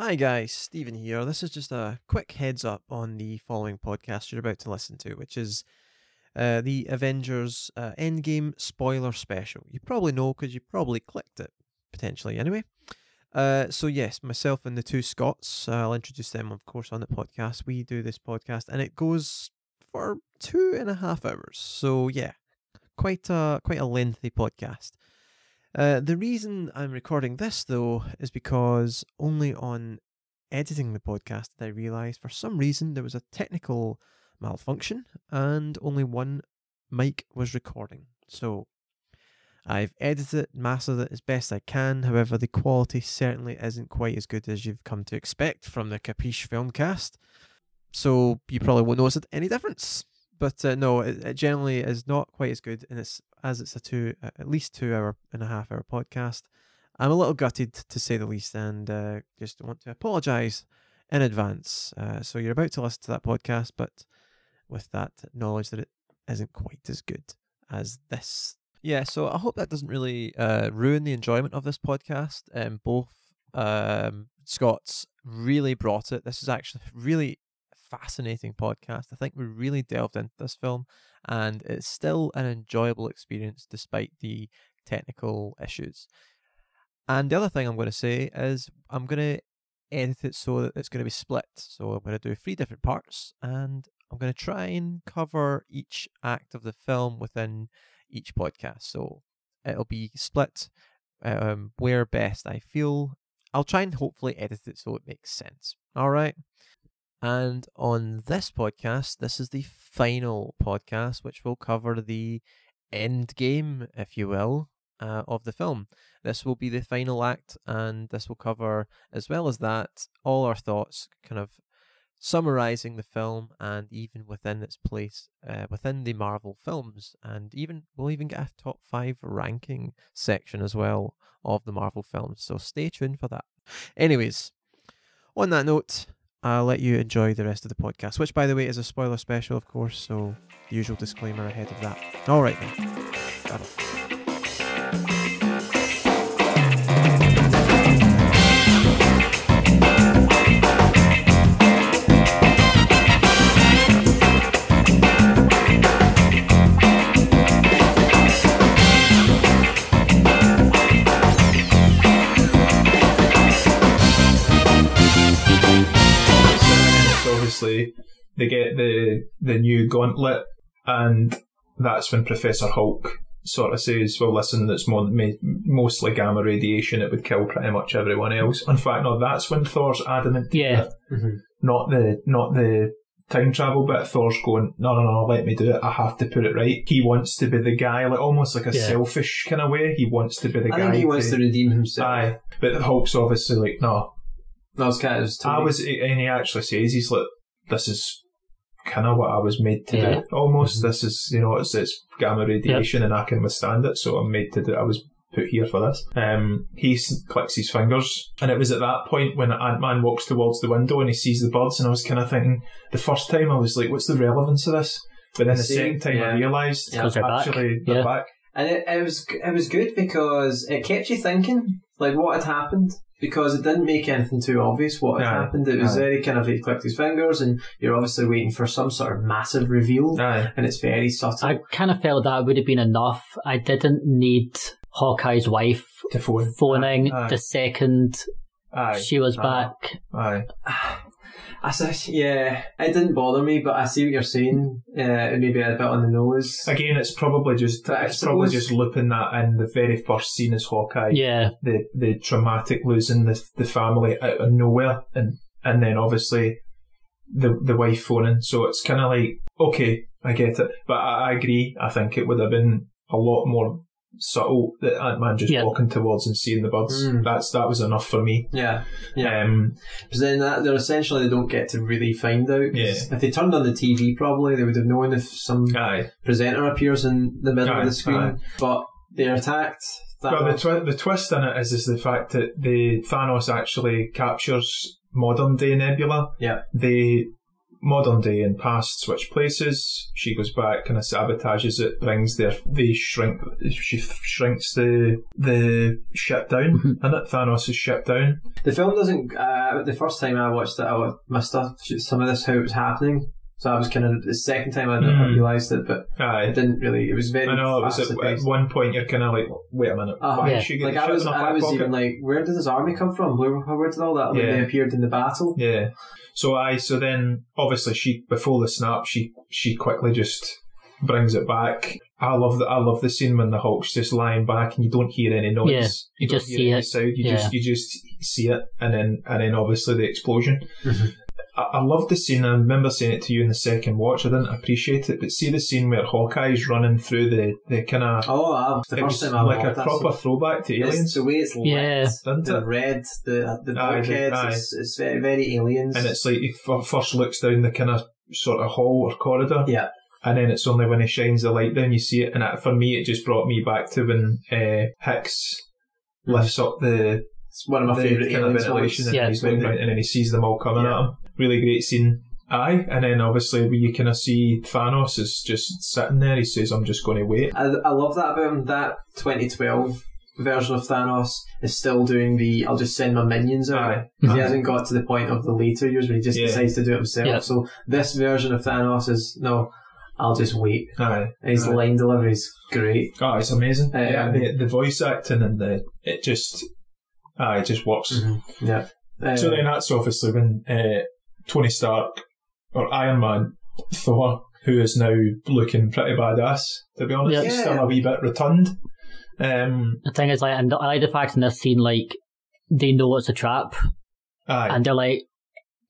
Hi guys, Stephen here. This is just a quick heads up on the following podcast you're about to listen to, which is uh, the Avengers uh, Endgame spoiler special. You probably know because you probably clicked it, potentially anyway. Uh, so yes, myself and the two Scots, uh, I'll introduce them of course on the podcast. We do this podcast and it goes for two and a half hours. So yeah, quite a quite a lengthy podcast. Uh, the reason I'm recording this, though, is because only on editing the podcast did I realise for some reason there was a technical malfunction and only one mic was recording. So I've edited it, mastered it as best I can. However, the quality certainly isn't quite as good as you've come to expect from the Capiche Filmcast. So you probably won't notice any difference. But uh, no, it, it generally is not quite as good, and it's as it's a two, at least two hour and a half hour podcast. I'm a little gutted to say the least, and uh, just want to apologise in advance. Uh, so you're about to listen to that podcast, but with that knowledge that it isn't quite as good as this. Yeah, so I hope that doesn't really uh, ruin the enjoyment of this podcast. Um, both um, Scots really brought it. This is actually really fascinating podcast. I think we really delved into this film, and it's still an enjoyable experience despite the technical issues. And the other thing I'm going to say is I'm going to edit it so that it's going to be split. So I'm going to do three different parts, and I'm going to try and cover each act of the film within each podcast. So it'll be split um, where best I feel. I'll try and hopefully edit it so it makes sense. All right. And on this podcast, this is the final podcast, which will cover the end game, if you will, uh, of the film. This will be the final act, and this will cover, as well as that, all our thoughts, kind of summarizing the film and even within its place uh, within the Marvel films. And even we'll even get a top five ranking section as well of the Marvel films. So stay tuned for that. Anyways, on that note, I'll let you enjoy the rest of the podcast, which, by the way, is a spoiler special, of course, so usual disclaimer ahead of that. All right, then. Bye-bye. Obviously they get the the new gauntlet, and that's when Professor Hulk sort of says, "Well, listen, it's more, mostly gamma radiation. It would kill pretty much everyone else." In fact, no, that's when Thor's adamant. Yeah. Mm-hmm. Not the not the time travel bit. Thor's going, "No, no, no, let me do it. I have to put it right." He wants to be the guy, like almost like a yeah. selfish kind of way. He wants to be the I guy. I think he wants to, to redeem himself. Aye, but Hulk's obviously like, "No." That was kind of. I was, and he actually says he's like, this is kind of what I was made to yeah. do. Almost, mm-hmm. this is you know it's it's gamma radiation yep. and I can withstand it, so I'm made to do. I was put here for this. Um, he clicks his fingers, and it was at that point when Ant Man walks towards the window and he sees the birds, and I was kind of thinking the first time I was like, what's the relevance of this? But then the second time yeah. I realised actually back. they're yeah. back. And it, it was it was good because it kept you thinking like what had happened because it didn't make anything too obvious what had Aye. happened. It was Aye. very kind of he clicked his fingers, and you're obviously waiting for some sort of massive reveal, Aye. and it's very subtle. I kind of felt that would have been enough. I didn't need Hawkeye's wife to phone. phoning Aye. the second Aye. she was Aye. back. Aye. I said, yeah, it didn't bother me, but I see what you're saying. Uh, maybe a bit on the nose. Again, it's probably just But it's probably just looping that in the very first scene as Hawkeye. Yeah, the the traumatic losing the the family out of nowhere, and and then obviously the the wife phoning. So it's kind of like okay, I get it, but I, I agree. I think it would have been a lot more subtle that Ant Man just Yeah. walking towards and seeing the birds. Mm. That's that was enough for me. Yeah, yeah. Um, Because then that, they're essentially they don't get to really find out. Yeah. If they turned on the TV, probably they would have known if some aye. presenter appears in the middle Aye, of the screen. aye. But they're attacked. That Well, the, twi- the twist in it is is the fact that the Thanos actually captures modern day Nebula. Yeah. They modern day and past switch places. She goes back, kind of sabotages it, brings their they shrink. She shrinks the the ship down, Mhm. and it Thanos' ship down. The film doesn't. Uh, the first time I watched it, I missed a- some of this how it was happening. So I was kind of the second time I Mm. realised it, but it didn't really. It was very. I know it was fast at, at one point you're kind of like, wait a minute, Uh, why yeah. did she Like I was, I was pocket? even like, where did this army come from? Where, where did all that? Like Yeah. they appeared in the battle. Yeah. So I so then obviously she before the snap she she quickly just brings it back. I love the I love the scene when the Hulk's just lying back and you don't hear any noise. Yeah, you don't just hear see any it. Sound. You Yeah. just you just see it and then and then obviously the explosion. Mhm. I, I love the scene. I remember saying it to you in the second watch. I didn't appreciate it, but see the scene where Hawkeye's running through the the kind of Oh, I, the it first was time I like a proper scene. throwback to It's Aliens, the way it's lit, Yeah. isn't the it? red, the the Aye, bulkheads. It's, it's very very aliens. and it's like he f- first looks down the kind of sort of hall or corridor. Yeah. And then it's only when he shines the light down you see it, and that, for me it just brought me back to when uh, Hicks lifts up the, it's one of my favourite kind of aliens. ventilation, and Yeah. he's looking out, and then he sees them all coming Yeah. at him. Really great scene. Aye, and then obviously when you kind of see Thanos is just sitting there. He says, "I'm just going to wait." I, I love that about him. That 2012 version of Thanos is still doing the I'll just send my minions out. Aye, He Aye. hasn't got to the point of the later years where he just Yeah. decides to do it himself. Yeah. So this version of Thanos is no, I'll just wait. aye. And his Aye. line delivery's great. Oh, it's amazing. Um, yeah, the, the voice acting and the it just, aye, it just works. Yeah. Uh, So then that's obviously when uh, Tony Stark or Iron Man, Thor, who is now looking pretty badass, to be honest. Yeah. He's still a wee bit rotund. Um, The thing is, like, and I like the fact in this scene, like, they know it's a trap, aye, and they're like,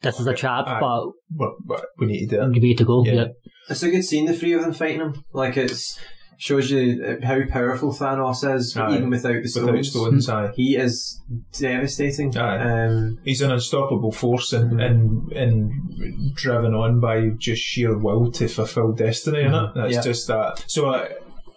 "This is a trap, Aye. but but, but we need to do it. you need to go." Yeah. Yeah, it's a good scene, the three of them fighting him. Like it's shows you uh, how powerful Thanos is, Aye. even without the stones. Without stones, aye. He is devastating. Aye. Um, He's an unstoppable force and, Mhm. and, and driven on by just sheer will to fulfill destiny, innit? That's Yeah. just that. So, uh,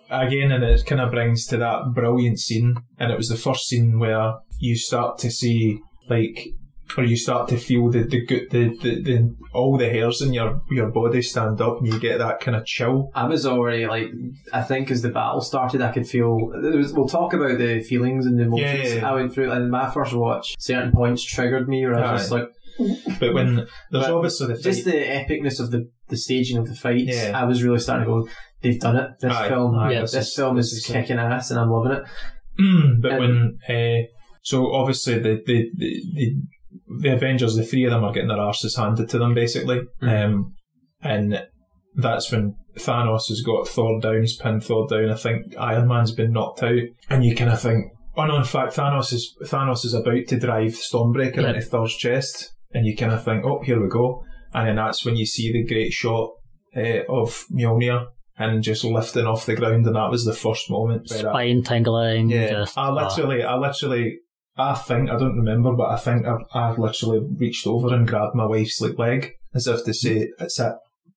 again, and it kind of brings to that brilliant scene, and it was the first scene where you start to see, like, or you start to feel the the good the, the, the all the hairs in your your body stand up and you get that kind of chill. I was already like, I think as the battle started, I could feel. Was, we'll talk about the feelings and the emotions Yeah, yeah, yeah. I went through. And my first watch, certain points triggered me, where I was just like, But when there's But obviously the just the epicness of the the staging of the fights. Yeah. I was really starting to go. They've done it. This Aye, film, aye, Yeah. this, film is, this it. kicking ass, and I'm loving it. but and- when uh, so obviously the, the the the Avengers, the three of them are getting their arses handed to them basically, Mhm. um, and that's when Thanos has got Thor down, he's pinned Thor down. I think Iron Man's been knocked out, and you kind of think, oh no, in fact Thanos is Thanos is about to drive Stormbreaker Yeah. into Thor's chest, and you kind of think, oh here we go, and then that's when you see the great shot uh, of Mjolnir. And just lifting off the ground, and that was the first moment spine tingling. yeah, I ah. literally, I literally, I think I don't remember, but I think I've, I've literally reached over and grabbed my wife's like leg as if to say, "It's it,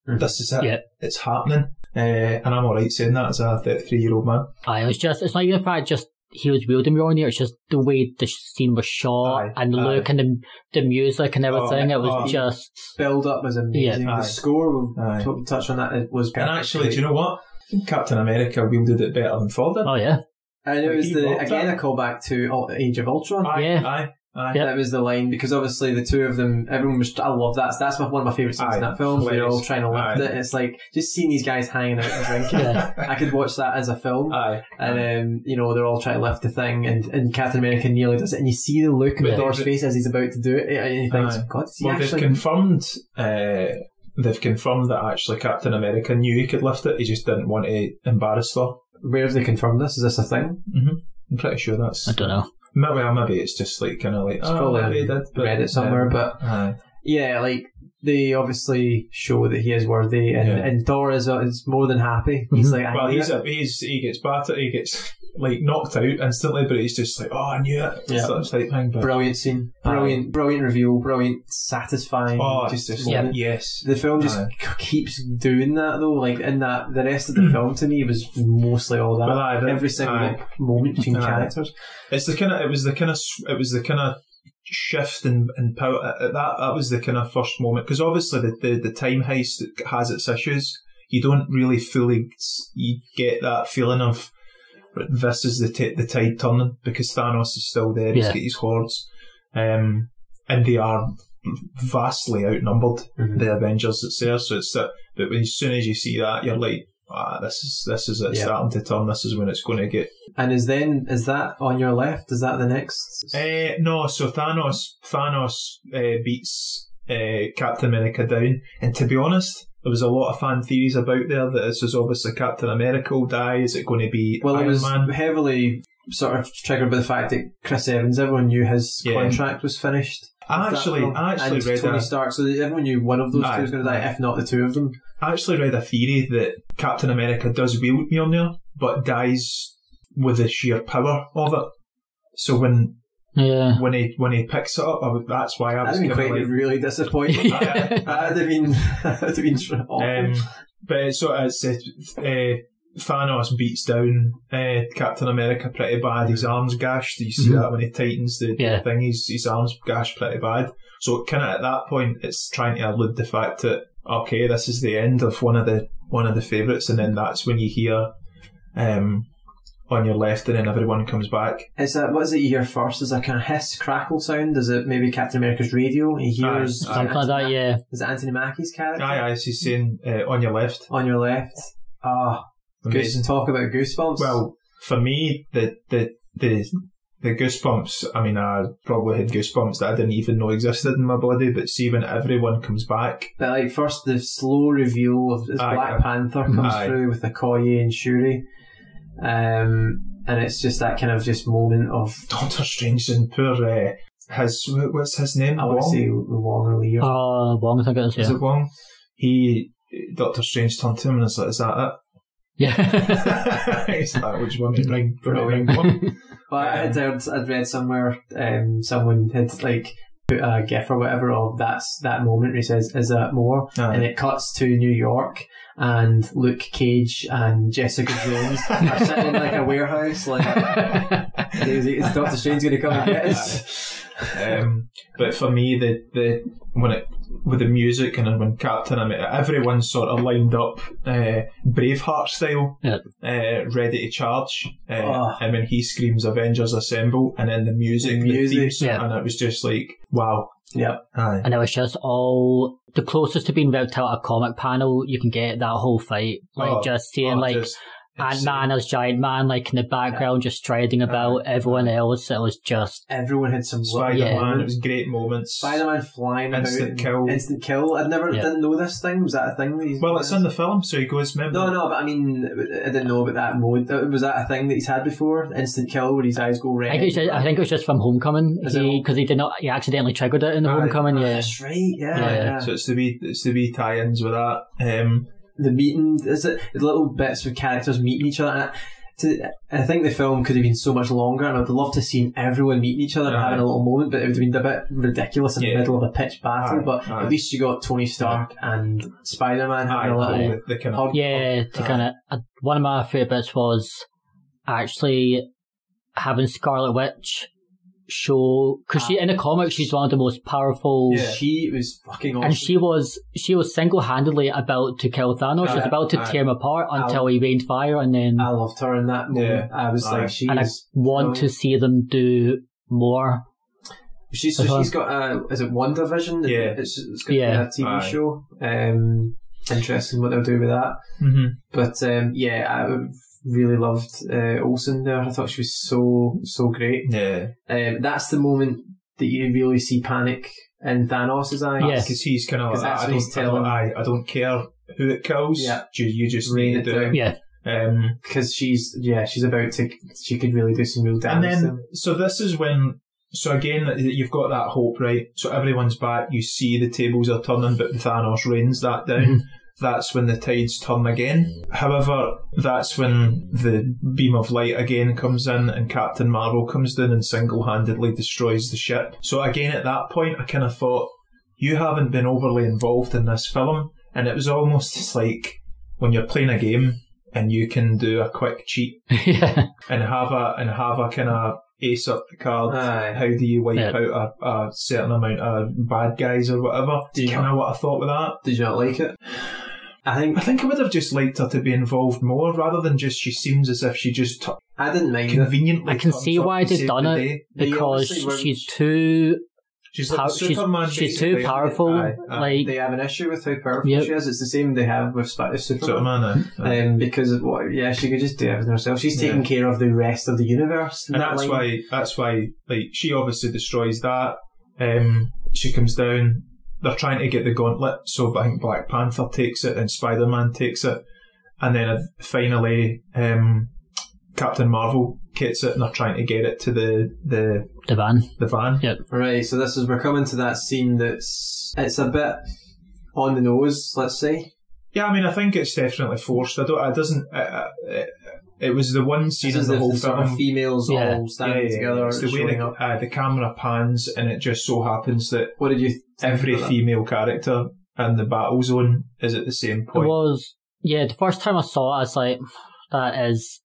Mhm. this is it, Yeah. it's happening." Uh, and I'm all right saying that as a 33 year old man. Aye, it was just, it's not even the fact just he was wielding Mjolnir, it's just the way the scene was shot Aye, and the aye. look and the, the music and everything. it was oh. just, Build up was amazing. Yeah. Aye. score, we'll t- touch on that. It was And actually, do you know what? Captain America wielded it better than Thor did. oh yeah. And it was the again it. a callback to Ul- Age of Ultron. Aye, Yeah. aye, aye. Yeah. That was the line because obviously the two of them, everyone was. I love that. That's one of my favorite scenes Aye. in that film. Where they're all trying to lift Aye. it. And it's like just seeing these guys hanging out and drinking. Yeah. I could watch that as a film. Aye. and um, you know they're all trying to lift the thing, and, and Captain America nearly does it, and you see the look on But- Thor's but- face as he's about to do it, and he thinks, Aye. "God, is he Well, they've confirmed. Uh, they've confirmed that actually Captain America knew he could lift it. He just didn't want to embarrass Thor. Where have they confirmed this? Is this a thing? I'm pretty sure that's I don't know. Maybe, well, maybe it's just like kind of like It's oh, probably maybe he did, but, Reddit somewhere, um, but aye. yeah, like they obviously show that he is worthy, and, Yeah. and Thor is, uh, is more than happy. He's Mhm. like, I well, he's a, he's he gets battered, he gets like knocked out instantly, but he's just like, oh, I knew it, Yeah. such type thing. But brilliant scene, brilliant, brilliant reveal, brilliant, satisfying. oh, just, it's just Yeah. yes, The film just keeps doing that though. Like in that, the rest of the film to me was mostly all that. Aye, Every single aye. moment between Aye. characters. It's the kind of it was the kind of it was the kind of shift in, in power. uh, That that was the kind of first moment because obviously the, the the time heist has its issues. You don't really fully you get that feeling of this is the t- the tide turning because Thanos is still there. He's Yeah. got his hordes, um, and they are vastly outnumbered. Mhm. The Avengers that's there. So it's that. But when, as soon as you see that, you're like, ah, this is this is it Yeah. starting to turn. This is when it's going to get And is then is that on your left? Is that the next? Uh, no, so Thanos Thanos uh, beats uh, Captain America down, and to be honest, there was a lot of fan theories about there that this is obviously Captain America will die. Is it going to be well, it was Man? heavily sort of triggered by the fact that Chris Evans. Everyone knew his Yeah. contract was finished. I actually. I actually and read Tony a, Stark, so everyone knew one of those Aye, two was going to die, if not the two of them. I actually read a theory that Captain America does wield Mjolnir, but dies with the sheer power of it. So when Yeah. when he when he picks it up, I would, that's why I was That'd been quite like, really disappointing. That'd have been that'd have been awful. Um, but so it's uh, Thanos beats down uh, Captain America pretty bad. His arms gashed. Do you see Mhm. that when he tightens the, the Yeah. thing, his, his arms gashed pretty bad. So kind of at that point, it's trying to allude the fact that okay, this is the end of one of the one of the favourites, and then that's when you hear um, on your left, and then everyone comes back. Is that what is it you hear first? Is that kind of hiss crackle sound? Is it maybe Captain America's radio? He hears Aye, Something like that, yeah. Is it Anthony Mackie's character Aye, aye, she's saying uh, on your left. on your left? Ah, Amazing. goose, talk about goosebumps. Well, for me, the the the the goosebumps. I mean, I probably had goosebumps that I didn't even know existed in my body. But see, when everyone comes back, But like first, the slow reveal of as Aye, Black. Panther comes Aye. through with the Okoye and Shuri, um, and it's just that kind of just moment of Doctor Strange and poor uh, his what's his name? I want to Wong? say Wong or Lee. or- Uh, Wong, I think it is, Is yeah. it Wong? He Doctor Strange turned to him and was like, "Is that it?" Yeah. it?" He's like, "Which one? Ring, ring, ring one." Well, I had heard, I'd read somewhere, um, someone had like put a gif or whatever of that's that moment where he says, "Is that more?" And it cuts to New York. And Luke Cage and Jessica Jones are sitting in like a warehouse, like is, is Doctor Strange going to come and get us? Um, but for me, the the when it with the music and then when Captain America, everyone's sort of lined up, uh, Braveheart style, Yeah. uh, ready to charge, uh, Oh. and when he screams "Avengers Assemble" and then the music, The music, the theme song, yeah. and it was just like wow. Yep. Aye. and it was just all the closest to being ripped out a comic panel you can get that whole fight. Like Oh, just seeing Oh, like just Ant Man uh, as Giant Man, like in the background, just striding uh, about. Aye. Everyone else, it was just Everyone had some Spider Yeah. Man. It was great moments. Spider Man flying Instant about. kill. Instant kill. I never Yeah. didn't know this thing. Was that a thing? That he's Well, it's in the film, so he goes. Remember? No, no, but I mean, I didn't know about that mode. Was that a thing that he's had before? Instant kill, where his eyes go red. I think, it was just, I think it was just from Homecoming. Is it He because he did not he accidentally triggered it in the Aye. Homecoming. Ah, yeah, That's right. Yeah, Yeah. yeah. So it's the wee, it's the wee tie-ins with that. Um, the meeting is it the little bits with characters meeting each other. I, to, I think the film could have been so much longer, and I'd love to have seen everyone meeting each other and Aye. having a little moment. But it would have been a bit ridiculous in Yeah. the middle of a pitch battle. Aye, but aye. at least you got Tony Stark and Spider Man having a little. the, the kind of hug. yeah. To Aye. kind of uh, one of my favorite bits was actually having Scarlet Witch show because she in the comic she's one of the most powerful. Yeah. She was fucking awesome. And she was she was single handedly about to kill Thanos. She was about to aye. tear him apart I'll- until he rained fire, and then I loved her in that moment. I was Aye. like, she and I is. want to see them do more. She's so Uh-huh. she's got a is it WandaVision? Yeah. it's, it's going to Yeah. be a TV Aye. show. Um, interesting what they'll do with that. Mhm. But um, yeah, I really loved uh, Olsen there. I thought she was so so great. Yeah, Um, that's the moment that you really see panic in Thanos' eyes. Yeah. because he's kind of like, that's I don't, he's I don't, I, I don't care who it kills. Yeah. you, you just Rain need it down. it. Yeah, Um, because she's yeah she's about to she could really do some real and damage. to then so this is when. So again, you've got that hope, right? So everyone's back. You see the tables are turning, but Thanos rains that down. Mhm. That's when the tides turn again. However, that's when the beam of light again comes in, and Captain Marvel comes down and single-handedly destroys the ship. So again, at that point, I kind of thought, you haven't been overly involved in this film, and it was almost just like when you're playing a game and you can do a quick cheat yeah, and have a and have a kind of ace up the card? Aye. How do you wipe Yeah. out a, a certain amount of bad guys or whatever? Do you kind of what I thought with that. Did you not like it? I think I think I would have just liked her to be involved more rather than just she seems as if she just t- I didn't mind it. conveniently. I can see why to they've done the it. day. Because she's too She's like pow- the she's, Superman. she's too powerful. Aye, aye. Like They have an issue with how powerful Yep. she is. It's the same they have with Sp- Superman. Superman. aye, aye. Um, because of what, yeah, she could just do everything herself. She's taking care of the rest of the universe. and that that's line. why that's why like she obviously destroys that. Um, she comes down. They're trying to get the gauntlet, so I think Black Panther takes it and Spider Man takes it, and then uh, finally um, Captain Marvel gets it, and they're trying to get it to the the the van. the van. Yeah. Right, so this is we're coming to that scene that's it's a bit on the nose, let's say. Yeah, I mean, I think it's definitely forced. I don't. It doesn't. Uh, uh, it, it was the one scene This in the the, whole the sort film. of females Yeah. all standing together, It's the way the, up. uh, the camera pans, and it just so happens that What did you every female character in the battle zone is at the same It point. was yeah. The first time I saw it, I was like, that is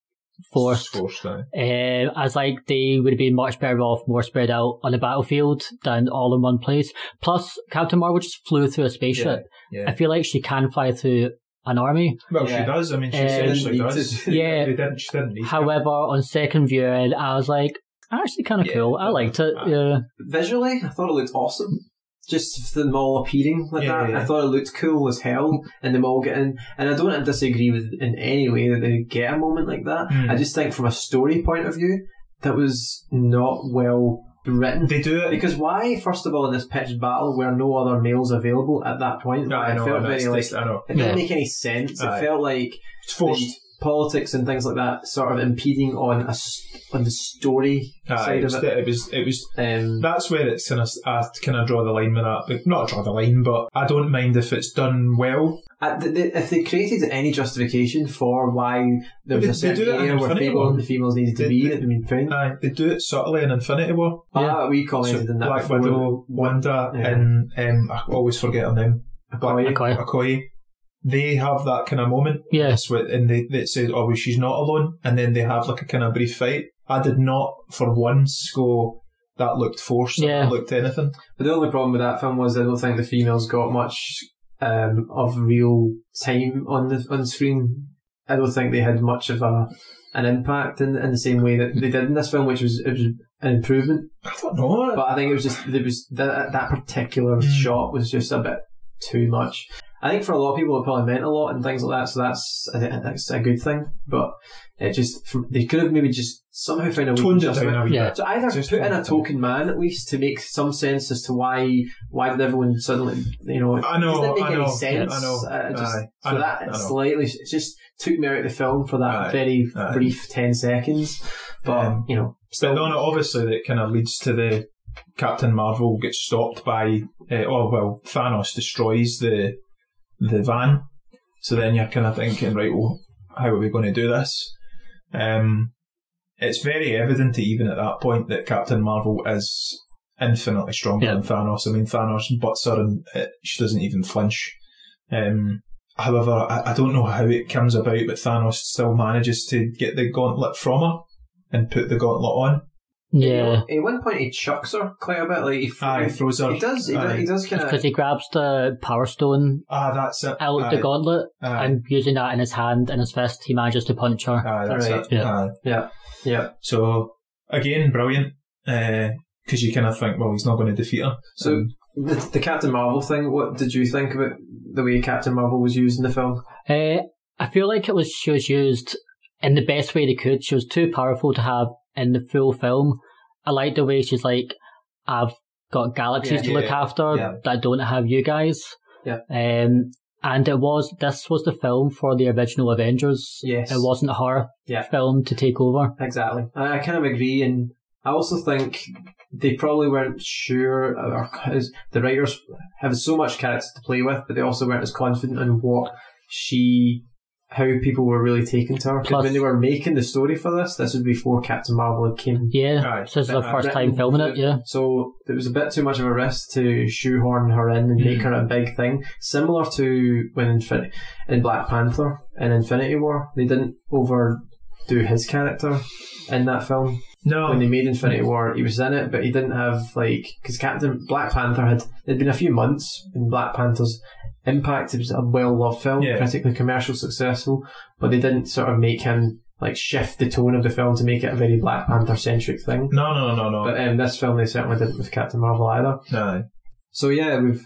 forced. Forced. Uh, I was like, they would have been much better off more spread out on the battlefield than all in one place. Plus, Captain Marvel just flew through a spaceship. Yeah. I feel like she can fly through an army. Well, Yeah. she does. I mean, she Um, essentially does. Yeah. They didn't. She didn't need to. However, on second viewing, I was like, actually kind of Yeah. cool. I liked it. Uh, Yeah. Visually, I thought it looked awesome. Just them all appearing like Yeah, that. yeah. I thought it looked cool as hell, and them all getting. And I don't disagree with in any way that they get a moment like that. Hmm. I just think from a story point of view, that was not well written. They do it. Because why, first of all, in this pitched battle where no other males available at that point, I it know. felt and very it's like I know. it didn't Yeah. make any sense. Aye. It felt like It's forced. The politics and things like that sort of impeding on a on the story Aye, side it, was, of it. it was. It was. Um, That's where it's kind of. I kind of draw the line with that. Not draw the line, but I don't mind if it's done well. Uh, th- th- if they created any justification for why there was They- a certain do it area where female, War. the females needed to They- be, they- that been found. Aye, they do it subtly in Infinity War. Ah, we So commented on that Black before. Widow, Wanda, Yeah. and um, I always forget her name. Okoye. Okoye. Okoye. They have that kind of moment. Yeah. It's with- and they, they say, oh, well, she's not alone. And then they have like a kind of brief fight. I did not for once go, that looked forced Yeah. that looked anything. But the only problem with that film was I don't think the females got much um, of real time on the on screen. I don't think they had much of a an impact in, in the same way that they did in this film, which was it was an improvement. I don't know. But I think it was just there was that that particular Mm. shot was just a bit too much. I think for a lot of people it probably meant a lot and things like that, so that's that's a good thing. But it just from, they could have maybe just somehow found a way Toned to it down wee Yeah. so either Just put in a it token man at least to make some sense as to why why did everyone suddenly you know I know, it didn't make I any know, sense. I know. Uh, just, Aye, I so know, that I slightly it just took me out of the film for that Aye, very aye. brief ten seconds. But Um, you know, But still, no, no, obviously that kind of leads to the Captain Marvel gets stopped by, uh, oh well, Thanos destroys the the van. So then you're kind of thinking, right, well, how are we going to do this? Um, it's very evident even at that point that Captain Marvel is infinitely stronger Yeah. than Thanos. I mean, Thanos butts her and uh, she doesn't even flinch. Um, however, I, I don't know how it comes about, but Thanos still manages to get the gauntlet from her and put the gauntlet on. Yeah. At one point, he chucks her quite a bit. Like he, Aye, he, throws her. he does. He, does, he does kind Because he grabs the power stone Ah, that's it. out Aye, the gauntlet aye, and using that in his hand and his fist, he manages to punch her. that's Right, it. yeah. Yeah, yeah. So again, brilliant. Because you kind of think, well, he's not going to defeat her. So Um, the, the Captain Marvel thing. What did you think about the way Captain Marvel was used in the film? Uh, I feel like it was she was used in the best way they could. She was too powerful to have in the full film. I like the way she's like, I've got galaxies Yeah, to look yeah, after yeah. that don't have you guys. Yeah. Um, and it was this was the film for the original Avengers. Yes. It wasn't her Yeah. film to take over. Exactly. I, I kind of agree, and I also think they probably weren't sure, or 'cause the writers have so much character to play with, but they also weren't as confident on what she, how people were really taking to her. 'Cause Plus- when they were making the story for this, this was before Captain Marvel came. Yeah. Aye. So this is the first time filming it. Yeah. So it was a bit too much of a risk to shoehorn her in and make Mhm. her a big thing. Similar to when Infin- in Black Panther in Infinity War, they didn't overdo his character in that film. No, when they made Infinity War, he was in it, but he didn't have like because Captain Black Panther had it'd been a few months in Black Panther's impact. It was a well loved film, Yeah. critically commercial successful, but they didn't sort of make him like shift the tone of the film to make it a very Black Panther centric thing. no, no, no, no. But um, this film they certainly didn't with Captain Marvel either. no. So yeah, we've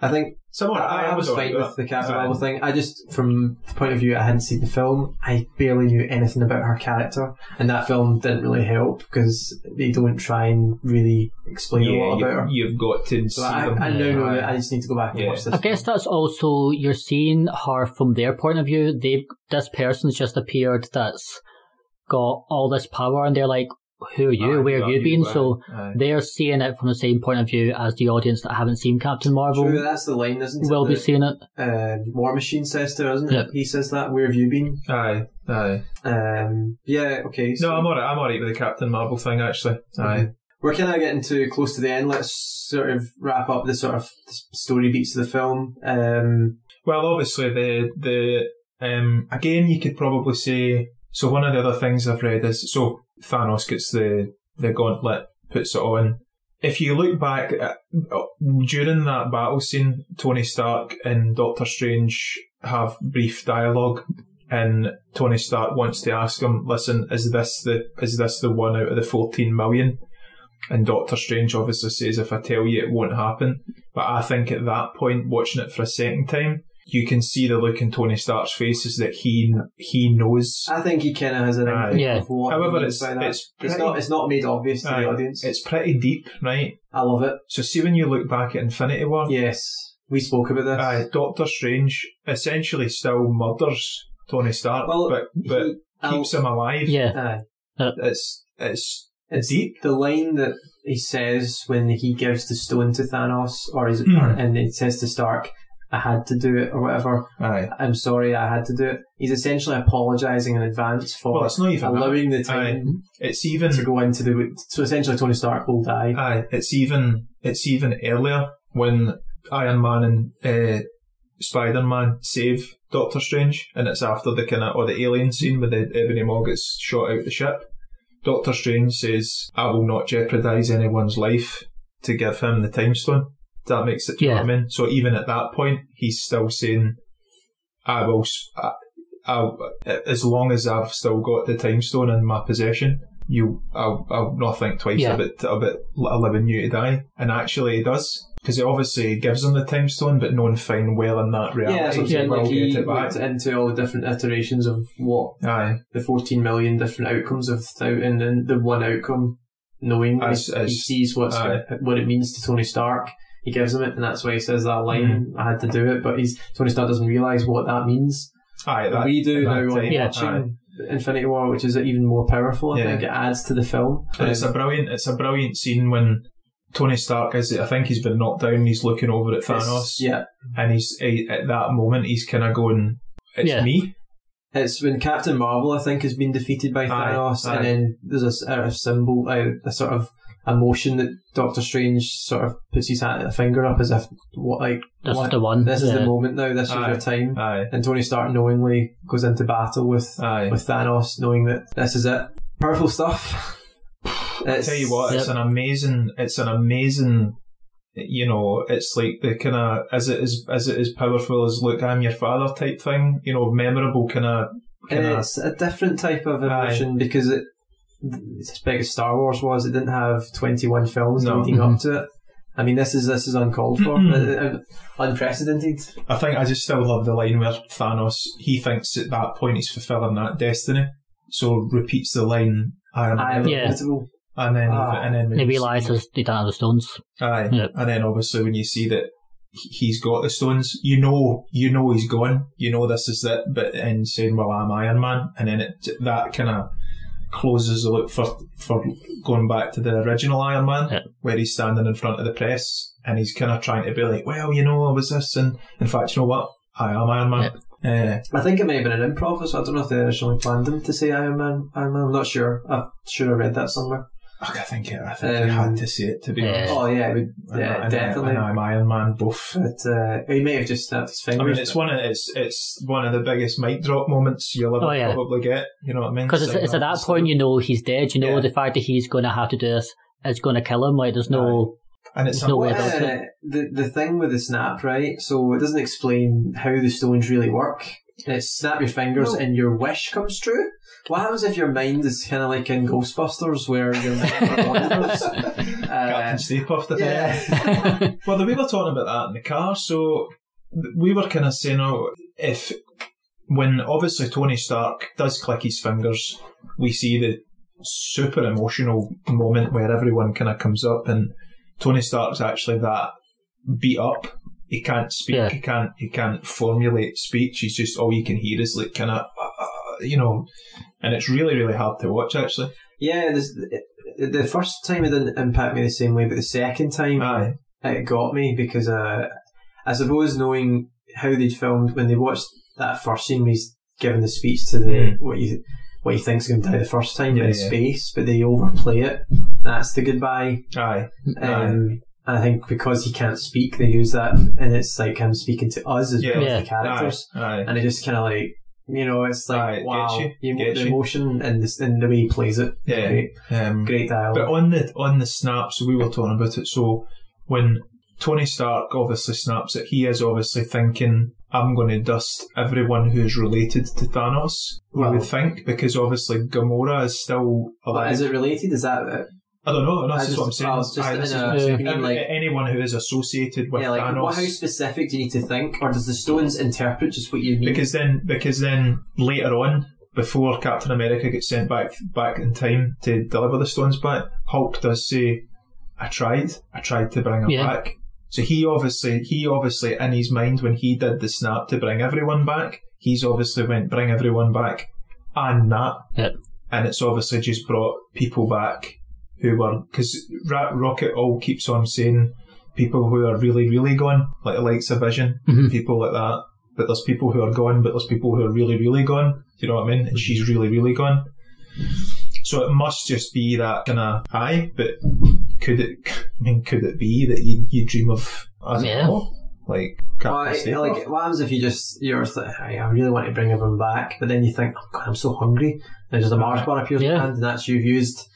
I think Someone, I, I was alright fine with the Captain Aye. Marvel thing. I just, from the point of view, I hadn't seen the film. I barely knew anything about her character, and that film didn't really help because they don't try and really explain a Yeah, lot about her. you've, you've got to So see I, them. I now know that I just need to go back and Yeah. watch this. I guess that's also you're seeing her from their point of view. They've this person's just appeared that's got all this power, and they're like, "Who are you? Aye, Where have you been?" aye, So aye. they're seeing it from the same point of view as the audience that haven't seen Captain Marvel True, that's the line, isn't it? will be seeing it. uh, War Machine says to her, isn't it? He says that. Where have you been? Aye, aye. Um, yeah, okay. So No, I'm alright. I'm alright with the Captain Marvel thing actually. Aye. We're kind of getting too close to the end. Let's sort of wrap up the sort of story beats of the film. Um, Well, obviously the the um again you could probably say so. One of the other things I've read is so Thanos gets the the gauntlet, puts it on. If you look back at, during that battle scene, Tony Stark and Doctor Strange have brief dialogue, and Tony Stark wants to ask him, "Listen, is this the is this the one out of the fourteen million? And Doctor Strange obviously says, "If I tell you, it won't happen." But I think at that point, watching it for a second time, you can see the look in Tony Stark's face is that he he knows. I think he kind of has an Aye. inkling Yeah. of what However, he means it's by that. it's It's not. It's not made obvious to Aye. the audience. it's pretty deep, right? I love it. So see when you look back at Infinity War, Yes, we spoke about this. aye, Doctor Strange essentially still murders Tony Stark, Well, but but he- I'll- keeps him alive. Yeah, Aye. It's it's It's deep. the line that he says when he gives the stone to Thanos, or is it, Hmm. and it says to Stark, "I had to do it," or whatever. Aye. I'm sorry, I had to do it. He's essentially apologising in advance for Well, it's not even that. allowing the time It's even to go into the. So essentially, Tony Stark will die. Aye, it's even it's even earlier when Iron Man and uh, Spider Man save Doctor Strange, and it's after the kind of or the alien scene where the Ebony Maw gets shot out the ship. Doctor Strange says, "I will not jeopardize anyone's life to give him the time stone." That makes it. do you know what I mean? So even at that point, he's still saying, "I will." s- I, I'll, as long as I've still got the time stone in my possession, you, I'll, I'll not think twice Yeah. about about allowing you to die. And actually, he does because it obviously gives him the time stone, but knowing fine well in that reality, Yeah, so he Yeah, will like he get it back. looked into all the different iterations of what Aye, the 14 million different outcomes of th- and then the one outcome, knowing As- he, as- he sees what's aye. what it means to Tony Stark. He gives him it, and that's why he says that line. Mm-hmm. I had to do it, but he's Tony Stark doesn't realize what that means. aye. That, we do that now when time, Yeah. watching Infinity War, which is even more powerful. I Yeah. think it adds to the film. And it's a brilliant, it's a brilliant scene when Tony Stark is. I think he's been knocked down. He's looking over at It's- Thanos, yeah, and he's he, at that moment he's kind of going, "It's Yeah. me." it's when Captain Marvel, I think, has been defeated by Aye, Thanos, aye. and then there's a symbol, a, a sort of emotion that Doctor Strange sort of puts his hand, a finger up as if what like this what, is the one. this is yeah. the moment now. This is your time. Aye, And Tony Stark knowingly goes into battle with aye. with Thanos, knowing that this is it. Powerful stuff. I tell you what, it's an amazing, it's an amazing. You know, it's like the kind of as it is as it is powerful as "Look, I'm your father" type thing. You know, memorable kind of. Kind of It's a different type of Aye. emotion because it, as big as Star Wars was, it didn't have twenty one films No. leading up to it. I mean, this is this is uncalled for, Mhm. Uh, uh, unprecedented. I think I just still love the line where Thanos he thinks at that point he's fulfilling that destiny, so repeats the line "I am," I Yeah. and then Ah. and then He realises they don't have the stones. Aye. Yep. And then obviously when you see that he- he's got the stones, you know, you know he's gone. You know this is it. But in saying, "Well, I'm Iron Man," and then it that kind of closes the loop for for going back to the original Iron Man, Yep. where he's standing in front of the press and he's kind of trying to be like, "Well, you know, I was this," and in fact, you know what? I am Iron Man. Uh, I think it may have been an improv, so I don't know if they originally planned him to say Iron Man. Iron Man. I'm not sure. I'm sure I read that somewhere. I think it, I think Um, he had to see it to be yeah. honest. Oh yeah, it would, yeah, and, definitely. And I'm Iron Man both. But uh, he may have just snapped his fingers. I mean, it's one of it's it's one of the biggest mic drop moments you'll ever Oh, yeah. probably get. You know what I mean? Because it's, it's at that point you know he's dead. You know Yeah. the fact that he's going to have to do this is going to kill him. Like there's no. and it's there's no way a- about it. Uh, the the thing with the snap, right? So it doesn't explain how the stones really work. It's snap your fingers No. and your wish comes true. What happens if your mind is kind of like in Ghostbusters, where your mind wanders? Captain Uh, Stay Puft. I think. yeah. Well, we were talking about that in the car, so we were kind of saying, oh, if when obviously Tony Stark does click his fingers, we see the super emotional moment where everyone kind of comes up, and Tony Stark's actually that beat up. He can't speak. Yeah. He can't. He can't formulate speech. He's just all you can hear is like kind of, you know, and it's really really hard to watch actually. yeah, this, the, the first time it didn't impact me the same way, but the second time Aye, it got me because uh, I suppose knowing how they'd filmed when they watched that first scene, where he's giving the speech to the Mm. what you what you think's is going to die the first time Yeah, in yeah. space, but they overplay it. That's the goodbye. aye, aye. Um, I think because he can't speak, they use that, and it's like him speaking to us as well Yeah. as the characters, aye, aye. and it just kind of like. You know, it's like wow, you, the, gets the you. emotion and the, and the way he plays it. Yeah. great, Um, great dialogue. But on the on the snap, so we were talking about it. So when Tony Stark obviously snaps it, he is obviously thinking, "I'm going to dust everyone who is related to Thanos." Well- we would think because obviously Gamora is still But alive. is it related? Is that uh, I don't know. I This is what I'm saying. I was just Aye, this in is a- what I'm saying. mean like- anyone who is associated with yeah, like Thanos. what, how specific do you need to think, or does the stones interpret just what you mean? because then because then later on before Captain America gets sent back back in time to deliver the stones back, Hulk does say, "I tried, I tried to bring him Yeah. back." So he obviously he obviously in his mind when he did the snap to bring everyone back, he's obviously went bring everyone back and that, Yep. and it's obviously just brought people back who were because Rocket all keeps on saying people who are really really gone, like the likes of Vision, Mhm. people like that. But there's people who are gone, but there's people who are really really gone. Do you know what I mean? And she's really really gone. So it must just be that kind of high. But could it? I mean, could it be that you, you dream of? I Yeah. know, like Well, I- like, what happens if you just you're just like, "Hey, I really want to bring everyone back, but then you think, oh god, I'm so hungry. And just a Mars bar appears in Yeah. your hand, and that's you've used,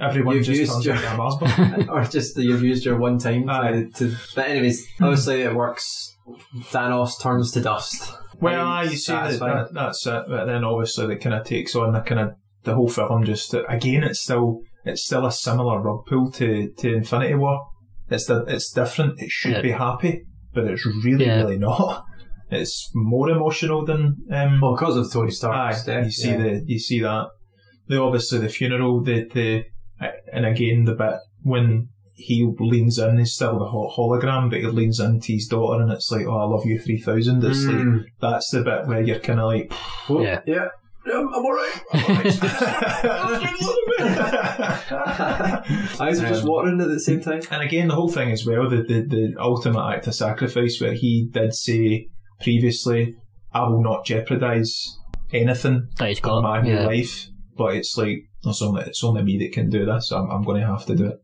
everyone you've just used your- into a or just you've used your one time to, to. But anyways, obviously it works. Thanos turns to dust. Well, I'm you see that, that that's it. But then obviously that kind of takes on the kind of the whole film. Just again, it's still it's still a similar rug pull to, to Infinity War. It's the, it's different. It should Yeah. be happy, but it's really Yeah. really not. It's more emotional than um. Well, because of Tony Stark's death. you see yeah. the you see that. The obviously the funeral, the the and again the bit when he leans in, he's still the ho- hologram, but he leans into his daughter, and it's like, "Oh, I love you, three thousand. It's like Mm. that's the bit where you're kind of like, Oh, Yeah. yeah. I'm, alright. I'm alright. Eyes are just Um, watering at the same time. and again, the whole thing as well, the, the, the ultimate act of sacrifice, where he did say previously, I will not jeopardise anything That he's in got. my new Yeah. life, but it's like, it's only, it's only me that can do this, so I'm, I'm going to have to do it.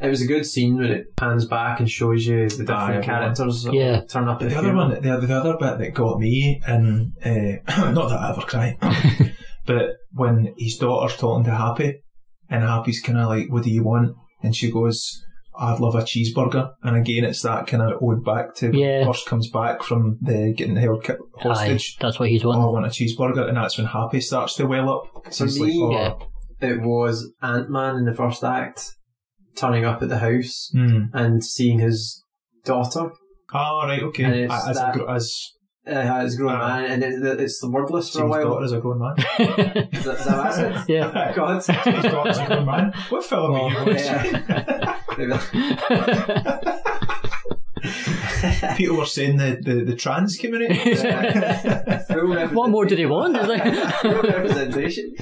It was a good scene when it pans back and shows you the different Aye, characters that Yeah. turn up. The the other one, the, the other bit that got me, and uh, not that I ever cry, but when his daughter's talking to Happy, and Happy's kind of like, "What do you want?" and she goes, "I'd love a cheeseburger." And again, it's that kind of ode back to when Yeah. first comes back from the getting the held ki- Aye, hostage. that's what he's Oh, I wanting. want a cheeseburger, and that's when Happy starts to well up. For He's me, oh, Yeah. It was Ant Man in the first act turning up at the house hmm. and seeing his daughter Ah, right, okay. And it's As, that- gr- as uh, his grown Ah. man, and it, it's the wordless for James' a while. daughter as a grown man. Is that, is that what I yeah. God. James' daughter's a grown man. What film Well, are you watching? yeah. Maybe- People were saying the, the, the trans community. Full what more do they want? Is? Full representation.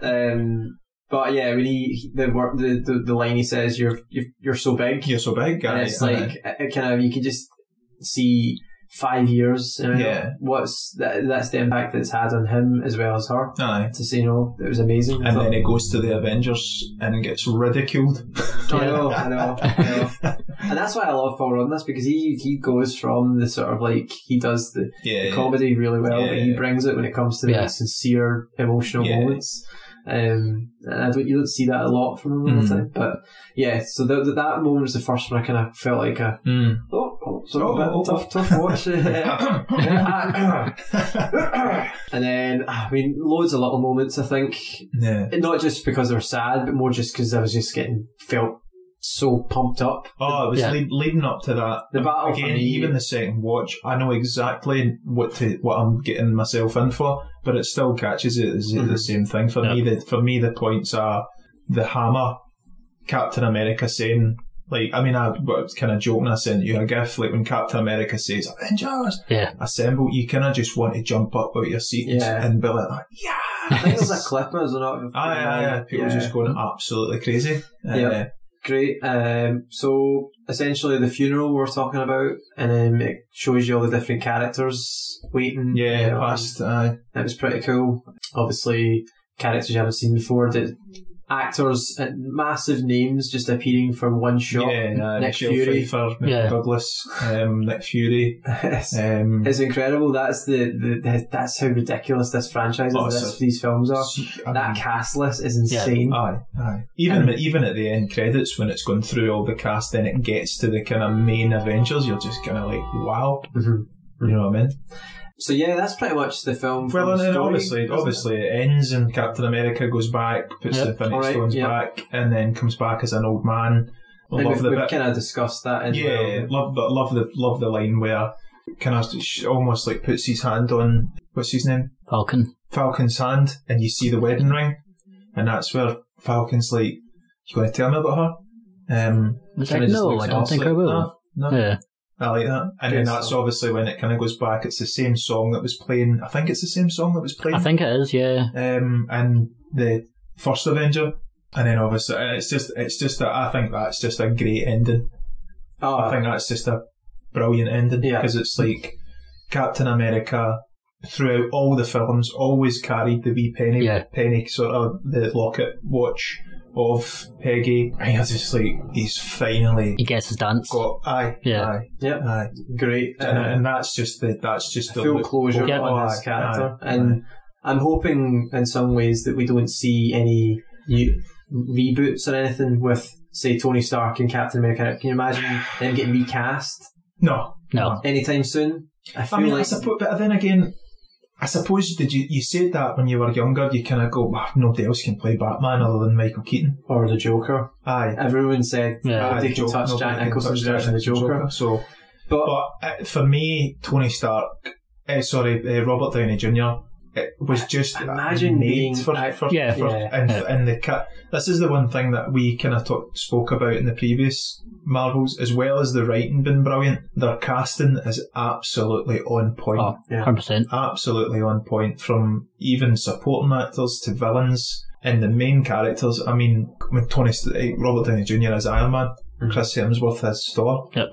Um, but yeah, when he he- the wor- the the, the line he says, "You're you're, you're so big," You're so big, and it's aye. like it, it kind of you can just see five years. You know, Yeah. what's that, that's the impact that it's had on him as well as her. Aye. To say, you know, it was amazing. And thought- then he goes to the Avengers and gets ridiculed. I know, I know, I know. and that's why I love Paul Rudd in this because he he goes from the sort of like he does the, Yeah. the comedy really well, Yeah, but he yeah. brings it when it comes to the Yeah. sincere emotional Yeah. moments. Um, and I don't, you don't see that a lot from him all the Mm. time. But yeah, so the, the, that moment was the first one I kind of felt like a Mm. oh, oh, so Oh, a bit oh, oh. tough, tough watch. and then I mean, loads of little moments. I think yeah. not just because they were sad, but more just because I was just getting felt so pumped up. Oh, it was Yeah. lead, leading up to that. The battle for again, me- even the second watch, I know exactly what to what I'm getting myself in for, but it still catches it as Mhm. the same thing for me. The, for me, the points are the hammer, Captain America saying. Like, I mean, I was kind of joking. I sent you a gift. Like when Captain America says "Avengers, Yeah. assemble," you kind of just want to jump up out of your seat and- Yeah. and be like, "Yeah!" I think there's a clip, is there not? Aye, aye, aye. People Yeah. just going absolutely crazy. Yeah. Uh, Great. Um, so essentially, the funeral we're talking about, and um, it shows you all the different characters waiting. yeah, um, past. Uh, It was pretty cool. Obviously, characters you haven't seen before. The actors, massive names just appearing from one shot. yeah, uh, Nick Michelle Fury. Pfeiffer, Yeah. Douglas, um, Nick Fury. it's, Um, it's incredible. That's the, the, the that's how ridiculous this franchise Oh, is. This, a- these films are. I That mean, cast list is insane. Aye, aye. Even And- even at the end credits when it's going through all the cast, then it gets to the kind of main Avengers. You're just kind of like, wow, Mhm. you know what I mean? So yeah, that's pretty much the film. Well, from and then story, obviously, isn't it? obviously, it ends and Captain America goes back, puts Yep. the Infinity Alright, Stones yep. back, and then comes back as an old man. I And love we've, the we've kind of discussed that as Yeah, well. love, but love the love the line where kind of almost like puts his hand on what's his name Falcon. Falcon's hand, and you see the wedding ring, and that's where Falcon's like, "You going to tell me about her?" Um, like, no, I don't think like, I will. "No, no." Yeah. I like that, and then that's stuff. obviously when it kind of goes back. It's the same song that was playing. I think it's the same song that was playing. I think it is, yeah. um, and the first Avenger, and then obviously and it's just it's just that I think that's just a great ending. Oh, I think that's just a brilliant ending Yeah. because it's like Captain America throughout all the films always carried the wee penny Yeah. penny sort of the locket watch of Peggy. And you're just like he's finally He gets his dance. got aye Yeah. aye Yep. aye great. and, Uh, and that's just the that's just the full look- closure Yeah. on aye, this character, aye, and I'm hoping in some ways that we don't see any new reboots or anything with, say, Tony Stark and Captain America. Can you imagine them getting recast no No. anytime soon? I feel I mean, I like suppose, but then again, I suppose did you you said that when you were younger? You kind of go, well, nobody else can play Batman other than Michael Keaton. or the Joker. Aye, Everyone said Yeah. Aye, they can Joker- touch Jack can Nicholson's version of the Jack Joker, So, but but uh, for me, Tony Stark, uh, sorry, uh, Robert Downey Jr. It was just Imagine made being- for, I- for, Yeah. for Yeah. and, Yeah. and the cut. This is the one thing that we kind of talk, spoke about in the previous Marvels, as well as the writing being brilliant. Their casting is absolutely on point. Oh, Yeah. 100%. absolutely on point from even supporting actors to villains and the main characters. I mean, when Tony St- eh, Robert Downey Jr. as Iron Man, Mhm. Chris Hemsworth as Thor. Yep.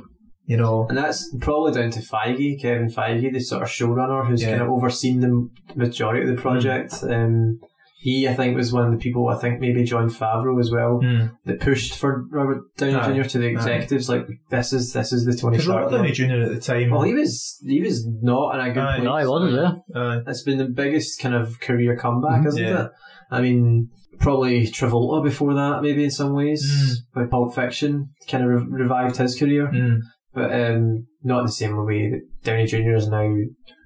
You know, And that's probably down to Feige, Kevin Feige, the sort of showrunner who's Yeah. kind of overseen the majority of the project. Um, he, I think, was one of the people, I think maybe Jon Favreau as well, Mm. that pushed for Robert Downey Aye. Jr. to the executives. Like, this is this is the Tony because Stark. Robert Downey. Jr. at the time. Well, he was he was not in a good Aye. place. No, he wasn't there. uh, It's been the biggest kind of career comeback, Mhm. isn't Yeah. it? I mean, probably Travolta before that, maybe in some ways, Mm. with Pulp Fiction, kind of re- revived his career. mm. But um, not in the same way that Downey Jr. is now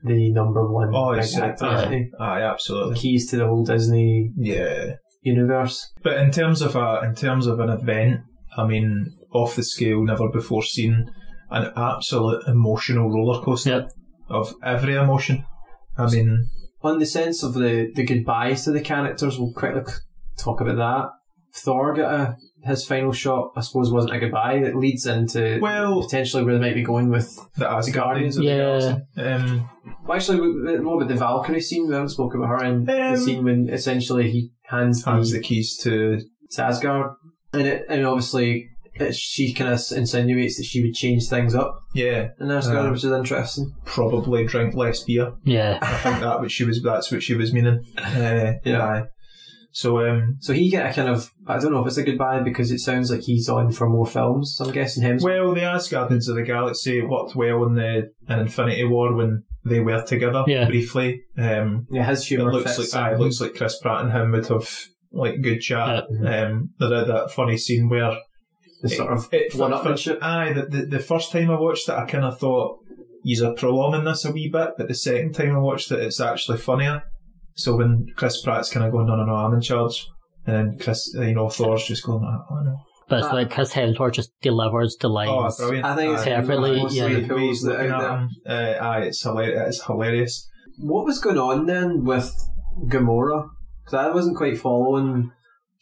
the number one Oh, big it's, actor. aye, aye, absolutely. Keys to the whole Disney Yeah. universe. But in terms of a in terms of an event, I mean, off the scale, never before seen, an absolute emotional roller coaster Yep. of every emotion. I mean, On the sense of the, the goodbyes to the characters, we'll quickly talk about that. Thor got a, his final shot, I suppose, wasn't a goodbye. That leads into well, potentially where they might be going with. the Asgardians of Yeah. the Galaxy. Um, Well, actually, we- what about the Valkyrie scene? We haven't spoken about her. And the Um, scene when essentially he hands, hands the, the keys to to Asgard. And, it, and obviously, it, she kind of insinuates that she would change things up Yeah, and this Uh. which is interesting. probably drink less beer. Yeah. I think that what she was. That's what she was meaning. Uh, Yeah. Aye. So um, So he get a kind of I don't know if it's a goodbye because it sounds like he's on for more films. So I'm guessing him. well, the Asgardians of the Galaxy worked well in the in Infinity War when they were together Yeah. briefly. Um, yeah, his it humor looks fits. like aye, it looks like Chris Pratt and him would have like good chat. Um, there is that funny scene where the sort of it, one-upmanship. Aye, the, the, the first time I watched it, I kind of thought, He's a prolonging this a wee bit, but the second time I watched it, it's actually funnier. So when Chris Pratt's kind of going, no, no, no, I'm in charge. And then Chris, you know, Thor's just going, oh, no. But it's Uh, like Chris Hemsworth just delivers the Oh, lines. brilliant. I think it's Aye. Perfectly, yeah. The the he's looking at him, uh, aye, it's hilarious. It's hilarious. What was going on then with Gamora? Because I wasn't quite following.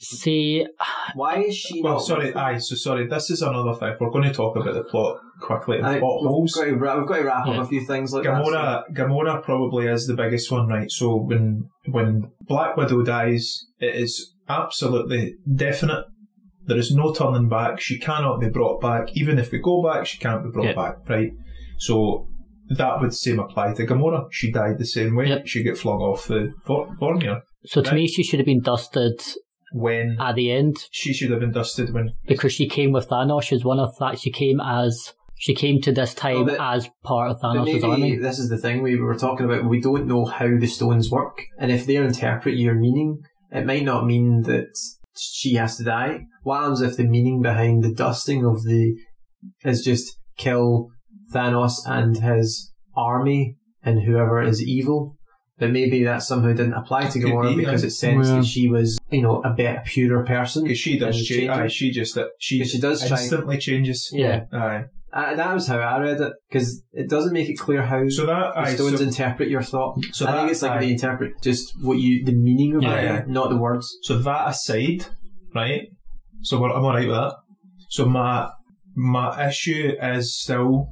See, Why is she Well, not? sorry, aye, so sorry, this is another thing. We're going to talk about the plot quickly. I- plot we've, holes. got to, we've got to wrap Yeah. up a few things like that. Gamora, Gamora probably is the biggest one, right? So when when Black Widow dies, it is absolutely definite. There is no turning back. She cannot be brought back. Even if we go back, she can't be brought Yeah. back, right? So that would same apply to Gamora. She died the same way. Yep. She get flung off the Vor- Vormir. so to Right. me, she should have been dusted When at the end she should have been dusted when because she came with Thanos. She's one of that. She came as she came to this time but- as part of Thanos' army. this is the thing we were talking about. We don't know how the stones work, and if they interpret your meaning, it might not mean that she has to die. What happens if the meaning behind the dusting of the is just kill Thanos and his army and whoever is evil? But maybe that somehow didn't apply to Gamora be, because yeah. it sensed Yeah. that she was, you know, a bit purer person. because she does And change. changing. Aye, she just she, 'Cause she she does try- instantly changes. Yeah. Aye. Uh, that was how I read it because it doesn't make it clear how So that the aye, stones so, interpret your thought. so I that, think it's like aye. they interpret just what you, the meaning of Yeah, it, yeah. not the words. So that aside, right? So we're, I'm alright with that. So my my issue is still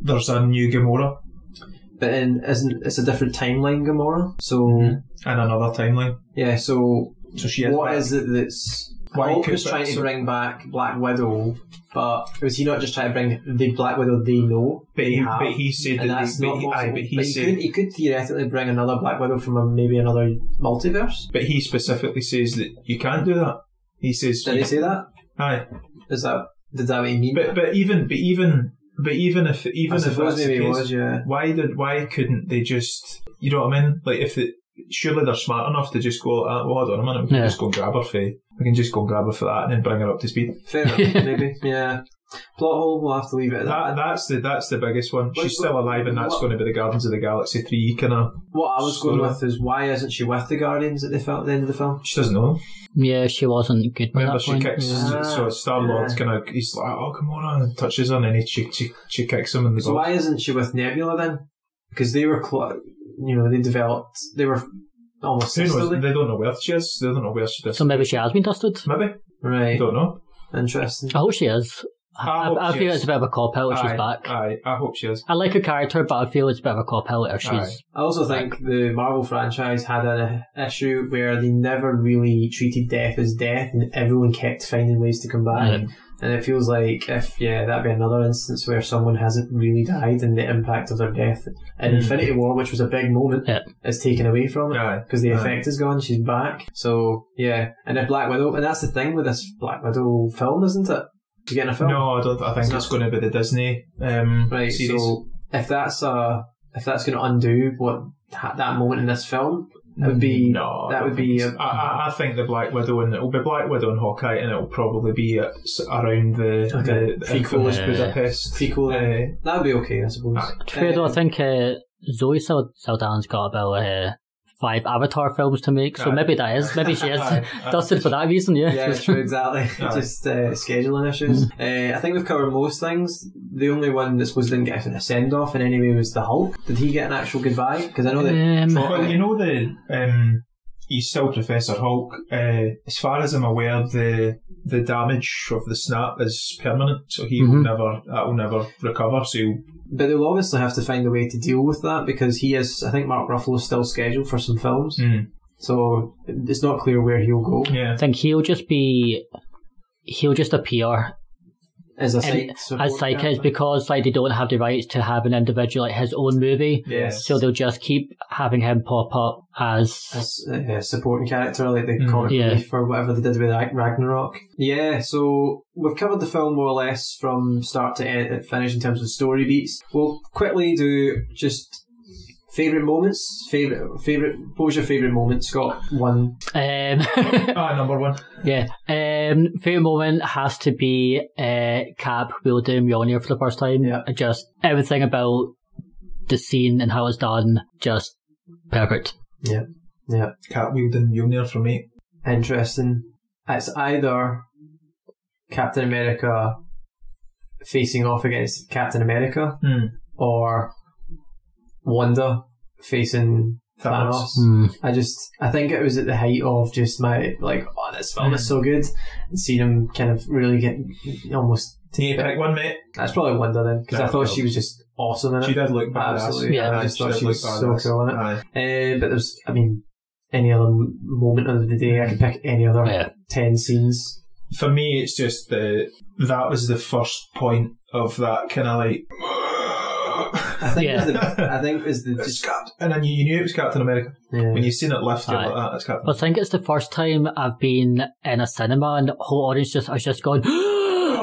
there's a new Gamora But then isn't it's a different timeline, Gamora? So Mhm. and another timeline. yeah, so So she is what is it that's Why Hulk was trying to so- bring back Black Widow, but was he not just trying to bring the Black Widow they know But he, have? but he said and that. that's They, not he, possible. aye, but he But he said. could, he could theoretically bring another Black Widow from a, maybe another multiverse. But he specifically says that you can't do that. He says. Did he say that? Aye. Is that did that what he mean? But but even but even but even if even I if suppose that's the maybe it case, was, yeah. why did why couldn't they just you know what I mean? Like if it surely they're smart enough to just go, ah, well, hold on a minute, we can Yeah. just go grab her for we can just go grab her for that and then bring her up to speed. Fair enough, maybe. Yeah. Plot hole, we'll have to leave it at That that. that's the that's the biggest one. But- She's still alive, and that's what- going to be the Guardians of the Galaxy three kind of. What I was going with is why isn't she with the Guardians at the, fil- the end of the film? She doesn't know. Yeah, she wasn't good Remember, that she point. kicks. Yeah. Ah, so Star Lord Yeah. kind of he's like, oh come on, and touches her, and then he she, she, she kicks him in the So butt. why isn't she with Nebula then? Because they were, cl- you know, they developed, they were almost Who knows? They don't know where she is. They don't know where she is. So maybe she has been dusted. Maybe. I Right. don't know. Interesting. I hope she is. I I, I feel is. it's a bit of a cop out if she's back. Aye, I hope she is. I like her character, but I feel it's a bit of a cop out if she's. Aye. I also think the Marvel franchise had an issue where they never really treated death as death and everyone kept finding ways to come back. Yeah. And it feels like if, yeah, that'd be another instance where someone hasn't really died and the impact of their death in Mm. Infinity War, which was a big moment, Yeah. is taken away from it. Because the Aye. effect is gone. She's back. So yeah, and if Black Widow, and that's the thing with this Black Widow film, isn't it? You getting a film, No, I don't. I think It's it's, going to be the Disney um, right? series. So if that's uh if that's going to undo what ha- that moment in this film, that would be no, that would be. it's- A, I, I, I think the Black Widow and it'll be Black Widow and Hawkeye, and it'll probably be at, around the Okay. the, the Prequel. infamous Yeah. Budapest. Prequel, Uh, that would be okay, I suppose. Aye. To fair though, I think uh, Zoe Sal- Saldana's got about uh, five Avatar films to make, so Aye. maybe that is. Maybe she is Aye, aye. dusted for that reason, yeah. Yeah, true, exactly. Aye. Just uh, scheduling issues. Uh, I think we've covered most things. The only one that was didn't get a send off in any way was the Hulk. Did he get an actual goodbye? Because I know that. Um, Well, you know the um, he's still Professor Hulk. Uh, as far as I'm aware, the the damage of the snap is permanent, so he will Mhm. never that will never recover. So he'll- But they'll obviously have to find a way to deal with that because he is. I think Mark Ruffalo is still scheduled for some films, Mm, so it's not clear where he'll go. yeah, I think he'll just be he'll just appear As a And psych as support psychic because like they don't have the rights to have an individual like his own movie. Yes. So they'll just keep having him pop up as as a uh, supporting character, like the Mm. comic Yeah. relief or whatever they did with Ragnarok. Yeah, so we've covered the film more or less from start to end, finish in terms of story beats. We'll quickly do just favorite moments. Favorite, favorite. What was your favorite moment, Scott? One. um Ah, number one. yeah. Um favorite moment has to be uh Cap wielding Mjolnir for the first time. Yeah. Just everything about the scene and how it's done, just perfect. Yeah, Cap wielding Mjolnir for me. interesting. It's either Captain America facing off against Captain America Hmm. or Wanda facing Thanos. Thanos. Hmm. I just, I think it was at the height of just my, like, oh, this film is Mm. so good. And seeing him kind of really get almost. Need to pick one, mate. That's probably Wanda then, because I thought well. she was just awesome in it. She did look badass. Absolutely, yeah, I just thought did she was so badass. cool in it. Aye. Uh, but there's, I mean, any other moment of the day, I could pick any other Yeah. 10 scenes. For me, it's just the that was the first point of that kind of like. I think, Yeah. it was the, I think it was the It's just, Cap- and then you, you knew it was Captain America yeah. when you seen it lift. You're like, that, that's Captain. I think it's the first time I've been in a cinema and the whole audience just has just gone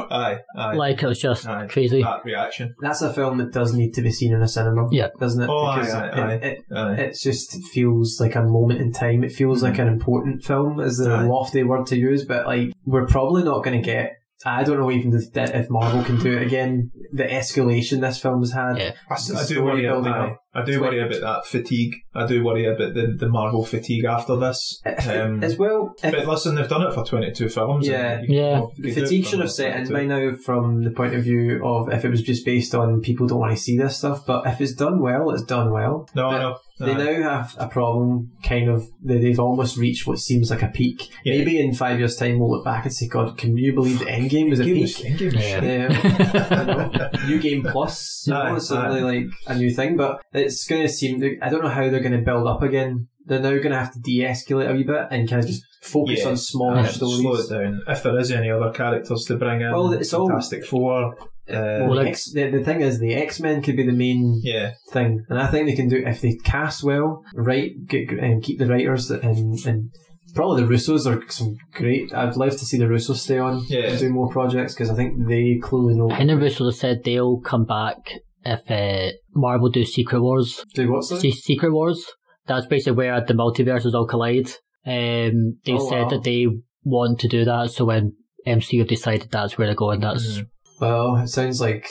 Aye, aye. like it was just Aye. crazy. that reaction. That's a film that does need to be seen in a cinema. Yeah. Doesn't it? Oh, aye, because aye, it, aye. It, Aye. it just feels like a moment in time. It feels like mm-hmm. an important film, is the lofty word to use, but like we're probably not going to get. I don't know even if, if Marvel can do it again. The escalation this film's had. Yeah. I, The I do story worry. building Aye, up. I do worry about that fatigue. I do worry about the, the Marvel fatigue after this. Um, As well, if- but listen, they've done it for twenty two films. Yeah. Yeah. you the do it fatigue should have set in by now from the point of view of if it was just based on people don't want to see this stuff. But if it's done well, it's done well. No, But I know. They Aye. now have a problem, kind of, they- they've almost reached what seems like a peak. Yeah. Maybe in five years' time we'll look back and say, God, can you believe the Endgame was a Endgame was- peak? Endgame was Yeah. Yeah, you know, new game plus, you know, Aye, it's suddenly like a new thing, but it's going to seem. I don't know how they're going to build up again. They're now going to have to de-escalate a wee bit and kind of just focus Yeah. on smaller Aye, stories. Slow it down. If there is any other characters to bring in, Well, it's all- Fantastic Four. Uh, Well, Well, the, X, the, the thing is, the X Men could be the main yeah, thing, and I think they can do if they cast well, write, get, and keep the writers and and probably the Russos are some great. I'd love to see the Russos stay on Yeah. and do more projects because I think they clearly know. Henry Russo said they'll come back if uh, Marvel do Secret Wars. do what? sorry? Secret Wars. That's basically where the multiverses all collide. Um, they Oh, said wow. that they want to do that. So when MCU decided that's where they're going, that's Mhm. Well, it sounds like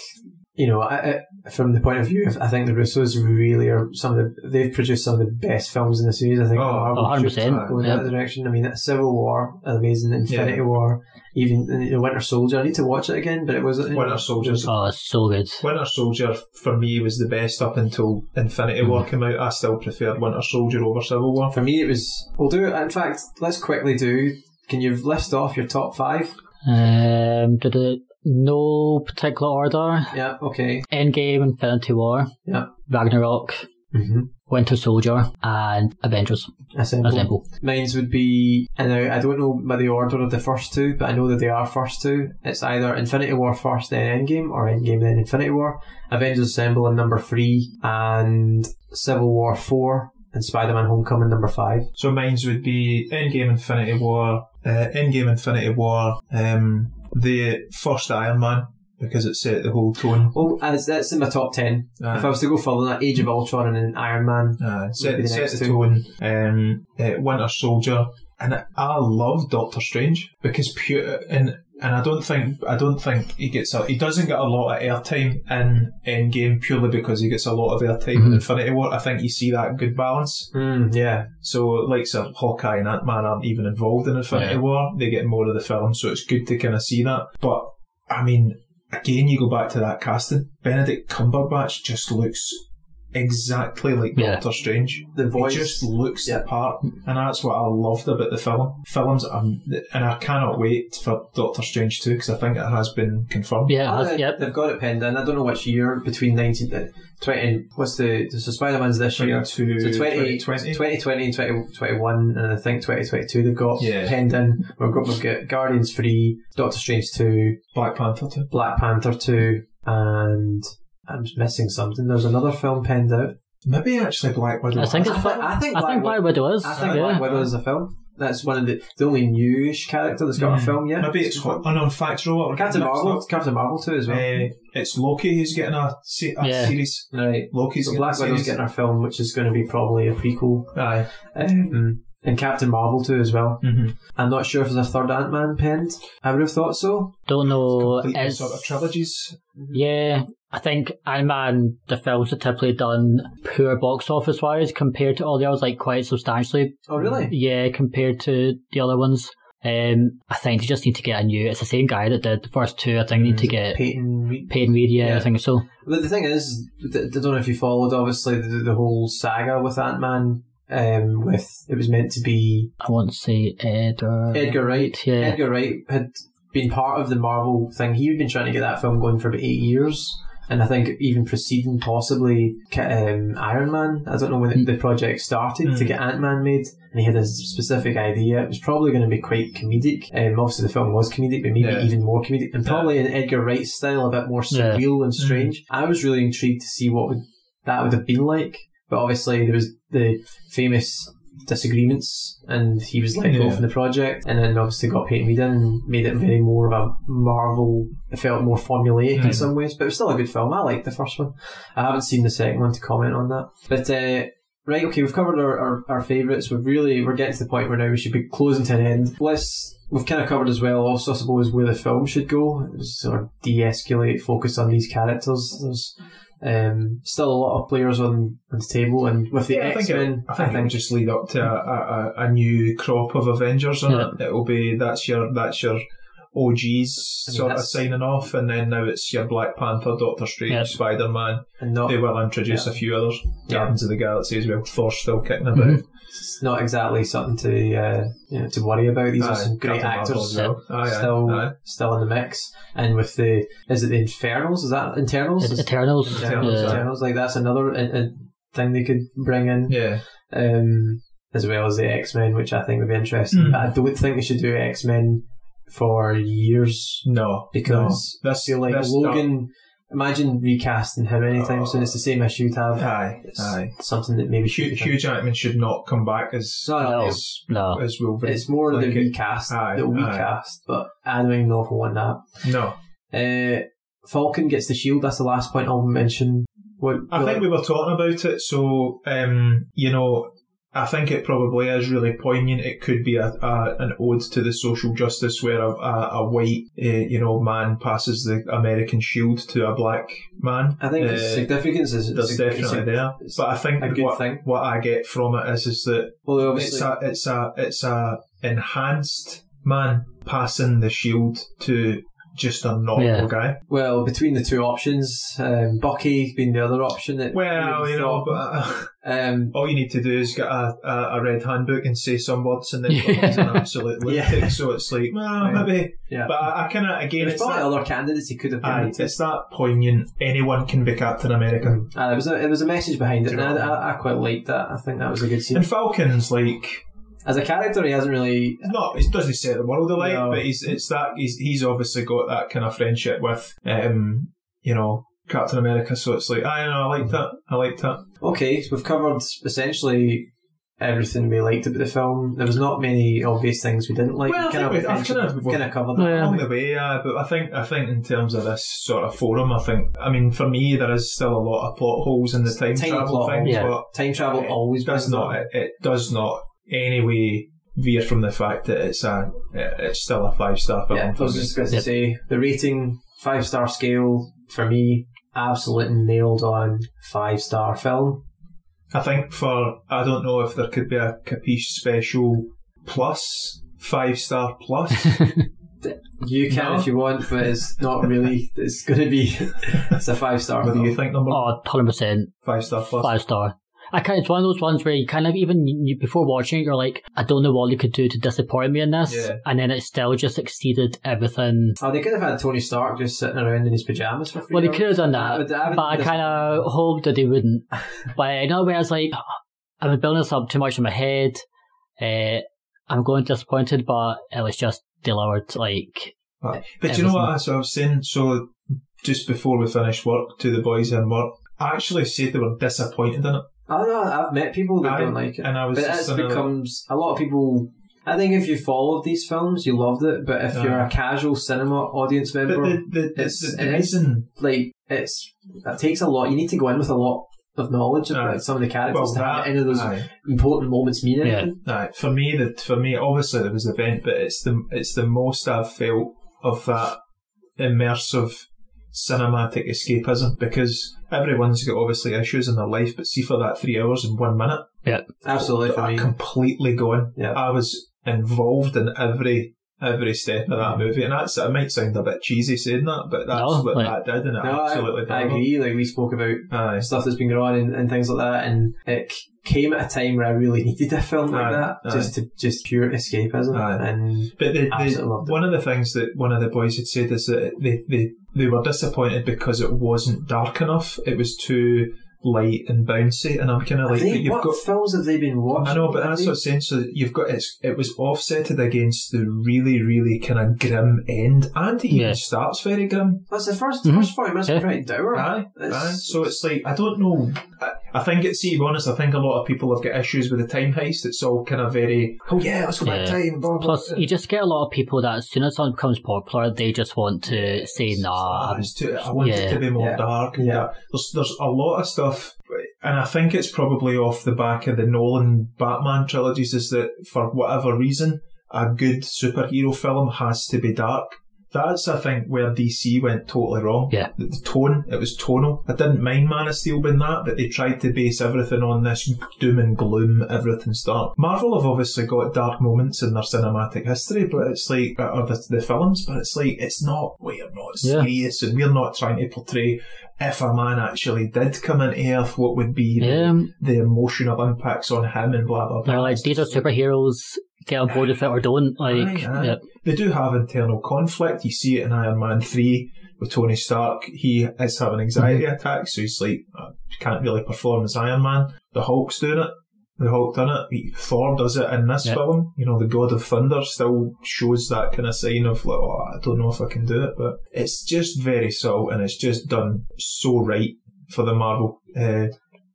you know, I, I, from the point of view, of, I think the Russos really are some of the they've produced some of the best films in the series. I think Oh, Marvel 100%, should go in yeah. that direction. I mean, Civil War, amazing, Infinity Yeah. War, even you know, Winter Soldier. I need to watch it again, but it was you know, Winter Soldier's oh, it's so good. Winter Soldier for me was the best up until Infinity War came out. I still preferred Winter Soldier over Civil War. For me, it was. We'll do it. In fact, let's quickly do. Can you list off your top five? Um, did it no particular order? Yeah. Okay. Endgame, Infinity War, Yeah. Ragnarok, Mm-hmm. Winter Soldier, and Avengers. Assemble. Assemble. Mine's would be, and I, I don't know by the order of the first two, but I know that they are first two. It's either Infinity War first, then Endgame, or Endgame, then Infinity War. Avengers Assemble in number three, and Civil War four, and Spider-Man Homecoming number five. So mine's would be Endgame, Infinity War, uh, Endgame, Infinity War, um, the first Iron Man because it set the whole tone. Oh, as that's in my top ten. Uh, if I was to go further, that Age of Ultron and then Iron Man. Set, the set the tone. Um, uh, Winter Soldier, and I, I love Doctor Strange because pure and and I don't think I don't think he gets a, he doesn't get a lot of airtime in Endgame purely because he gets a lot of airtime in Mhm. Infinity War. I think you see that good balance. Mm, yeah. So like Sir Hawkeye and Ant Man aren't even involved in Infinity Yeah. War. They get more of the film, so it's good to kind of see that. But I mean, again, you go back to that casting. Benedict Cumberbatch just looks exactly like Yeah. Doctor Strange. The voice. He just looks Yeah. the part, and that's what I loved about the film. Films, um, and I cannot wait for Doctor Strange 2 because I think it has been confirmed. Yeah, Ah, that's, they, yep. They've got it penned in. I don't know which year between 19, uh, 20, what's the, so Spider Man's this year. 22, So 20, 2020. 2020. 2020 and 2021, and I think 2022 they've got Yeah. penned in. We've got, we've got Guardians 3, Doctor Strange 2, Black Panther 2. Black Panther 2, and I'm missing something. There's another film penned out. Maybe actually Black Widow. I think it's thi- Black- I think I Black think Black Widow is. I think yeah. Black Widow is a film. That's one of the the only newish character that's got a Mm. film yet. Maybe it's oh no, in fact, you know what? Captain Marvel. not. Captain Marvel too as well. Uh, it's Loki who's getting a, se- a Yeah. series. right. Loki's So getting Black a Widow's getting her film, which is going to be probably a prequel. Aye. Um, and Captain Marvel too as well. Mm-hmm. I'm not sure if there's a third Ant Man penned. I would have thought so. Don't know. Complete It's, sort of trilogies. yeah, I think Iron Man, the films have typically done poor box office wise compared to all the others, like quite substantially. Oh really? Yeah, compared to the other ones. Um, I think they just need to get a new. It's the same guy that did the first two. I think need to get Peyton Reed. paid media. Yeah. I think so. But the thing is, I don't know if you followed. Obviously, the, the whole saga with Ant Man. Um, with it was meant to be I want to say Edgar. Edgar Wright. Yeah. Edgar Wright had been part of the Marvel thing. He'd been trying to get that film going for about eight years. And I think even preceding possibly um, Iron Man, I don't know when Mm. the project started to Mm. get Ant Man made, and he had a specific idea. It was probably going to be quite comedic. Um, obviously, the film was comedic, but maybe Yeah. even more comedic, and probably in Edgar Wright's style, a bit more Yeah. surreal and Mm. strange. I was really intrigued to see what would, that would have been like. But obviously, there was the famous disagreements, and he was let go Yeah. from the project, and then obviously got Peyton Reed in and made it very more of a Marvel. It felt more formulaic in Mm. some ways, but it was still a good film. I liked the first one. I haven't seen the second one to comment on that, but. Uh, Right, okay, we've covered our, our, our favourites. We've really, we're getting to the point where now we should be closing to an end. Let's, we've kind of covered as well also, I suppose, where the film should go. Sort of de-escalate, focus on these characters. There's um, still a lot of players on, on the table, and with the Yeah, I think, X-Men, it, I think it'll just lead up to a, a, a- a new crop of Avengers. On Yeah. it. It'll be that's your that's your OGs I mean, sort of that's- signing off, and then now it's your Black Panther, Doctor Strange, Yeah. Spider Man. and not, They will introduce Yeah. a few others. Yeah. Guardians of the Galaxy as well. Thor still kicking about. Mhm. it's not exactly something to, uh, you know, to worry about. These are some great Captain actors. as well. Aye, aye, still, aye. still in the mix, and with the is it the Infernals? Is that Internals? Et- Eternals. Eternals, yeah. Eternals, like that's another uh, uh, thing they could bring in. Yeah. um, as well as the X Men, which I think would be interesting. Mm. But I don't think they should do X Men for years No. because no. I feel like this Logan. Imagine recasting him anytime soon. It's the same issue you'd have. Aye. It's Aye. something that maybe Hugh, should. Hugh Jackman should not come back as No, no, No. as, No. as Wolverine. It's more Like the it- recast, Aye, the aye. recast. But I don't even know if I want that. No. Uh, Falcon gets the shield. That's the last point I'll mention. What I think we were talking about it, so um, you know, I think it probably is really poignant. It could be a, a an ode to the social justice where a, a, a white, uh, you know, man passes the American shield to a black man. I think Uh, its significance is There's a- definitely there, it's but I think what, thing. what I get from it is is that Well, it's obviously, a it's a it's a enhanced man passing the shield to just a normal Yeah. guy. well, between the two options, um, Bucky being the other option. That Well, we you know, thought, but. um, all you need to do is get a, a, a red handbook and say some words, and then Yeah. he's an absolute Yeah. lunatic. So it's like, well, Yeah. maybe. yeah. But I, I kind of again, There's it's probably that, other candidates he could have aye, been. it's that poignant. Anyone can be Captain America. Uh, there was a, it was a message behind it, and I, I I, I quite liked that. I think that was a good scene. And Falcon's like, As a character, he hasn't really. he's not, he doesn't set the world alight, No. but he's it's that he's he's obviously got that kind of friendship with, um, you know, Captain America. So it's like, I know, I liked that. I liked that. Okay, so we've covered essentially everything we liked about the film. There was not many obvious things we didn't like. Well, we kind think of, I've kind of- we've kind of covered that. Yeah. along the way, yeah. But I think I think in terms of this sort of forum, I think I mean for me there is still a lot of plot holes in the time Tiny travel thing. Yeah. but Time travel it always does not it, it does not anyway veer from the fact that it's a it's still a five star film. Yeah, I was just going to say the rating five star scale for me absolutely nailed on five star film. I think for I don't know if there could be a capiche special plus five star plus. You can No. if you want, but it's not really. It's going to be. It's a five star. What do you think, number Oh, 100% five star plus? five star. I kind it's one of those ones where you kind of even you, before watching it, you're like, I don't know what they could do to disappoint me in this, Yeah. and then it still just exceeded everything. Oh, they could have had Tony Stark just sitting around in his pajamas for. Three Well, they hours. could have done I that, would- I would- but I kind of hoped that they wouldn't. but in a way, I was like, I've been building this up too much in my head. Uh, I'm going disappointed, but it was just delivered. Like, But, but you know what? What I was saying. So just before we finished work, to the boys in work, I actually said they were disappointed in it, I don't know. I've met people that I- don't like it, and I was but just it sort of becomes a lot of people. I think if you followed these films, you loved it. But if Aye. you're a casual cinema audience But member, the, the, the, it's- the, the it is- reason like it's it takes a lot. You need to go in with a lot of knowledge about Aye. some of the characters well, to have that, any of those aye, important moments mean Yeah. anything. aye. for me, that for me, obviously there was the event, but it's the it's the most I've felt of that immersive cinematic escapism because everyone's got obviously issues in their life, but see for that three hours and one minute, Yeah, Absolutely I completely gone. Yeah. I was involved in every every step of that movie, and that's it might sound a bit cheesy saying that, but that's No, what like- that did, and it No, absolutely I, I delivered. agree. Like we spoke about Aye. stuff that's been going on and, and things like that, and it came at a time where I really needed a film like that, aye. just to just pure escapism. Aye. And But the, Absolutely the, loved it. one of the things that one of the boys had said is that they, they, they were disappointed because it wasn't dark enough. It was too light and bouncy, and I'm kind of I like, but you've what got. films have they been watching? I know, but Have that's they- what I'm saying. So you've got it's, it was offsetted against the really, really kind of grim end, and it even starts very grim. That's the 1st Mhm. first forty minutes. Yeah. are Pretty dour. Aye, It's- aye. So it's like I don't know. I, I think it's see, to be honest, I think a lot of people have got issues with the time heist. It's all kind of very. Oh yeah, let's go back Yeah. time. Blah, blah, plus, blah. you just get a lot of people that as soon as something becomes popular, they just want to say, nah. Ah, it's too, I want it to be more Yeah. dark. and Yeah. There's there's a lot of stuff, and I think it's probably off the back of the Nolan Batman trilogies. Is that for whatever reason, a good superhero film has to be dark. That's I think where DC went totally wrong. Yeah. the, the tone it was tonal. I didn't mind Man of Steel being that, but they tried to base everything on this doom and gloom. Everything's dark. Marvel have obviously got dark moments in their cinematic history, but it's like uh, or the, the films, but it's like it's not. We're not Yeah. serious, and we're not trying to portray if a man actually did come into Earth, what would be the, Yeah, the emotional impacts on him and blah blah blah. they're like, these are superheroes, get on board with it or don't. Like, Aye, aye. yeah. They do have internal conflict. You see it in Iron Man 3 with Tony Stark. He is having anxiety Mm-hmm. attacks, so he's like, uh, can't really perform as Iron Man. The Hulk's doing it. The Hulk done it. He- Thor does it in this Yeah. film. You know, the God of Thunder still shows that kind of sign of like, oh, I don't know if I can do it, but it's just very subtle and it's just done so right for the Marvel. Uh,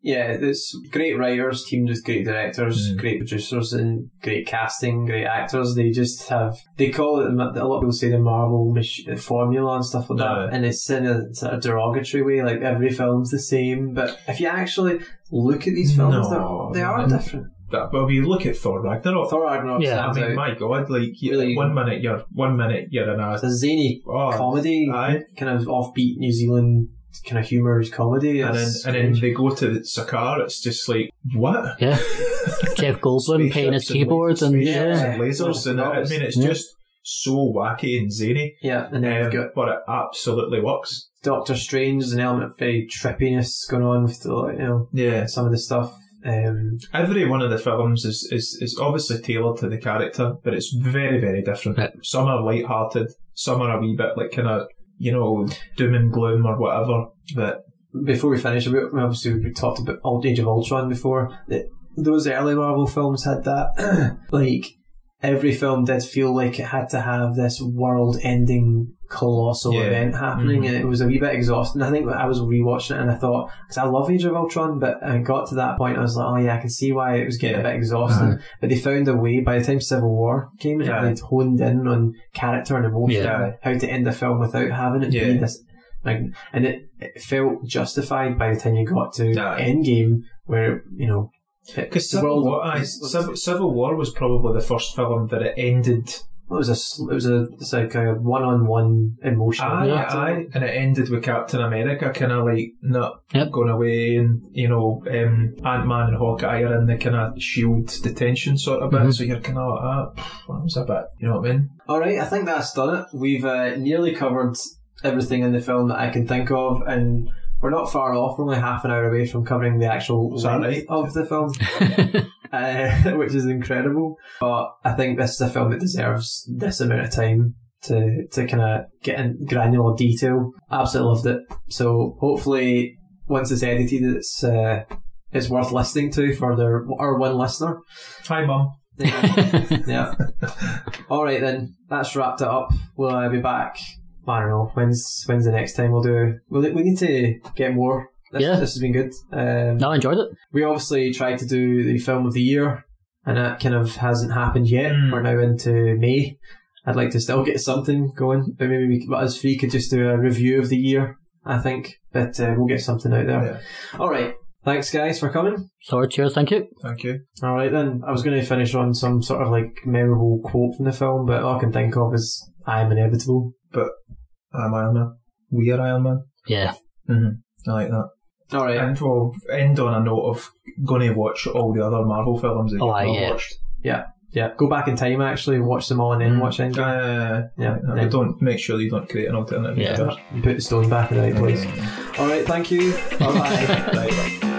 Yeah, there's great writers teamed with great directors, Mm. great producers, and great casting, great actors. They just have they call it a lot of people say the Marvel mach- formula and stuff like No. that, and it's in a sort of derogatory way. Like every film's the same, but if you actually look at these films, No, they're, no. different. that, well, you look at Thor Ragnarok. Thor Ragnarok Yeah. I mean, out. my God, like you, Really- one minute you're one minute you're in a It's a zany oh, comedy, aye. kind of offbeat New Zealand kind of humour comedy. and then and then they go to Sakaar. It's just like what? Yeah. Jeff Goldblum playing his Spaceships and keyboard lasers, and spaceships yeah. and lasers, and I mean it's Yeah. just so wacky and zany, yeah, and then um, you've got but it absolutely works. Doctor Strange. There's an element of very trippiness going on with the, you know Yeah, some of the stuff. Um, every one of the films is, is, is obviously tailored to the character, but it's very very different. Yeah. Some are light-hearted, some are a wee bit like kind of you know doom and gloom or whatever. But before we finish, we obviously we talked about Old Age of Ultron before. Those early Marvel films had that. like every film did feel like it had to have this world-ending colossal Yeah. event happening, Mhm. and it was a wee bit exhausting. I think I was rewatching it and I thought because I love Age of Ultron, but I got to that point I was like, oh yeah, I can see why it was getting a bit exhausting. Uh-huh. But they found a way. By the time Civil War came, Yeah. they'd honed in on character and emotion, Yeah. how to end the film without having it be this like, and it, it felt justified by the time you got to Aye. Endgame, where you know because Civil War, aye, was- was- Civil, Civil War was probably the first film that it ended it was a it was a it's like a one on one emotional. Aye, Yeah. aye, and it ended with Captain America kind of like not Yep. going away, and you know, um, Ant Man and Hawkeye are in the kind of shield detention sort of bit, Mhm. so you're kind of like, ah, pff, that was a bit, you know what I mean? All right, I think that's done it. We've uh, nearly covered everything in the film that I can think of, and we're not far off. We're only half an hour away from covering the actual Is length right? of the film, uh, which is incredible. But I think this is a film that deserves this amount of time to to kind of get in granular detail. Absolutely loved it. So hopefully, once it's edited, it's uh, it's worth listening to for their our one listener. Hi, mum. yeah. All right then, that's wrapped it up. We'll uh, be back. I don't know when's when's the next time we'll do. We'll, we need to get more. This, Yeah. this has been good. Um, no, I enjoyed it. We obviously tried to do the film of the year, and that kind of hasn't happened yet. Mm. We're now into May. I'd like to still get something going, but maybe we, could- us three could just do a review of the year. I think, but uh, we'll get something out there. Yeah. All right. Thanks, guys, for coming. Sorry, cheers, thank you. Thank you. All right then. I was going to finish on some sort of like memorable quote from the film, but all I can think of is "I am inevitable." But I'm Iron Man. We are Iron Man. Yeah. Mm-hmm. I like that. All right. And we'll end on a note of going to watch all the other Marvel films that Oh, you've aye, not yeah. watched. yeah. Yeah, go back in time. Actually, watch them all and then Mm. watch Endgame. Uh, Yeah. uh, Then don't make sure you don't create an alternative. Yeah. universe. put the stone back in the right place. All right. Thank you. Bye bye. Right.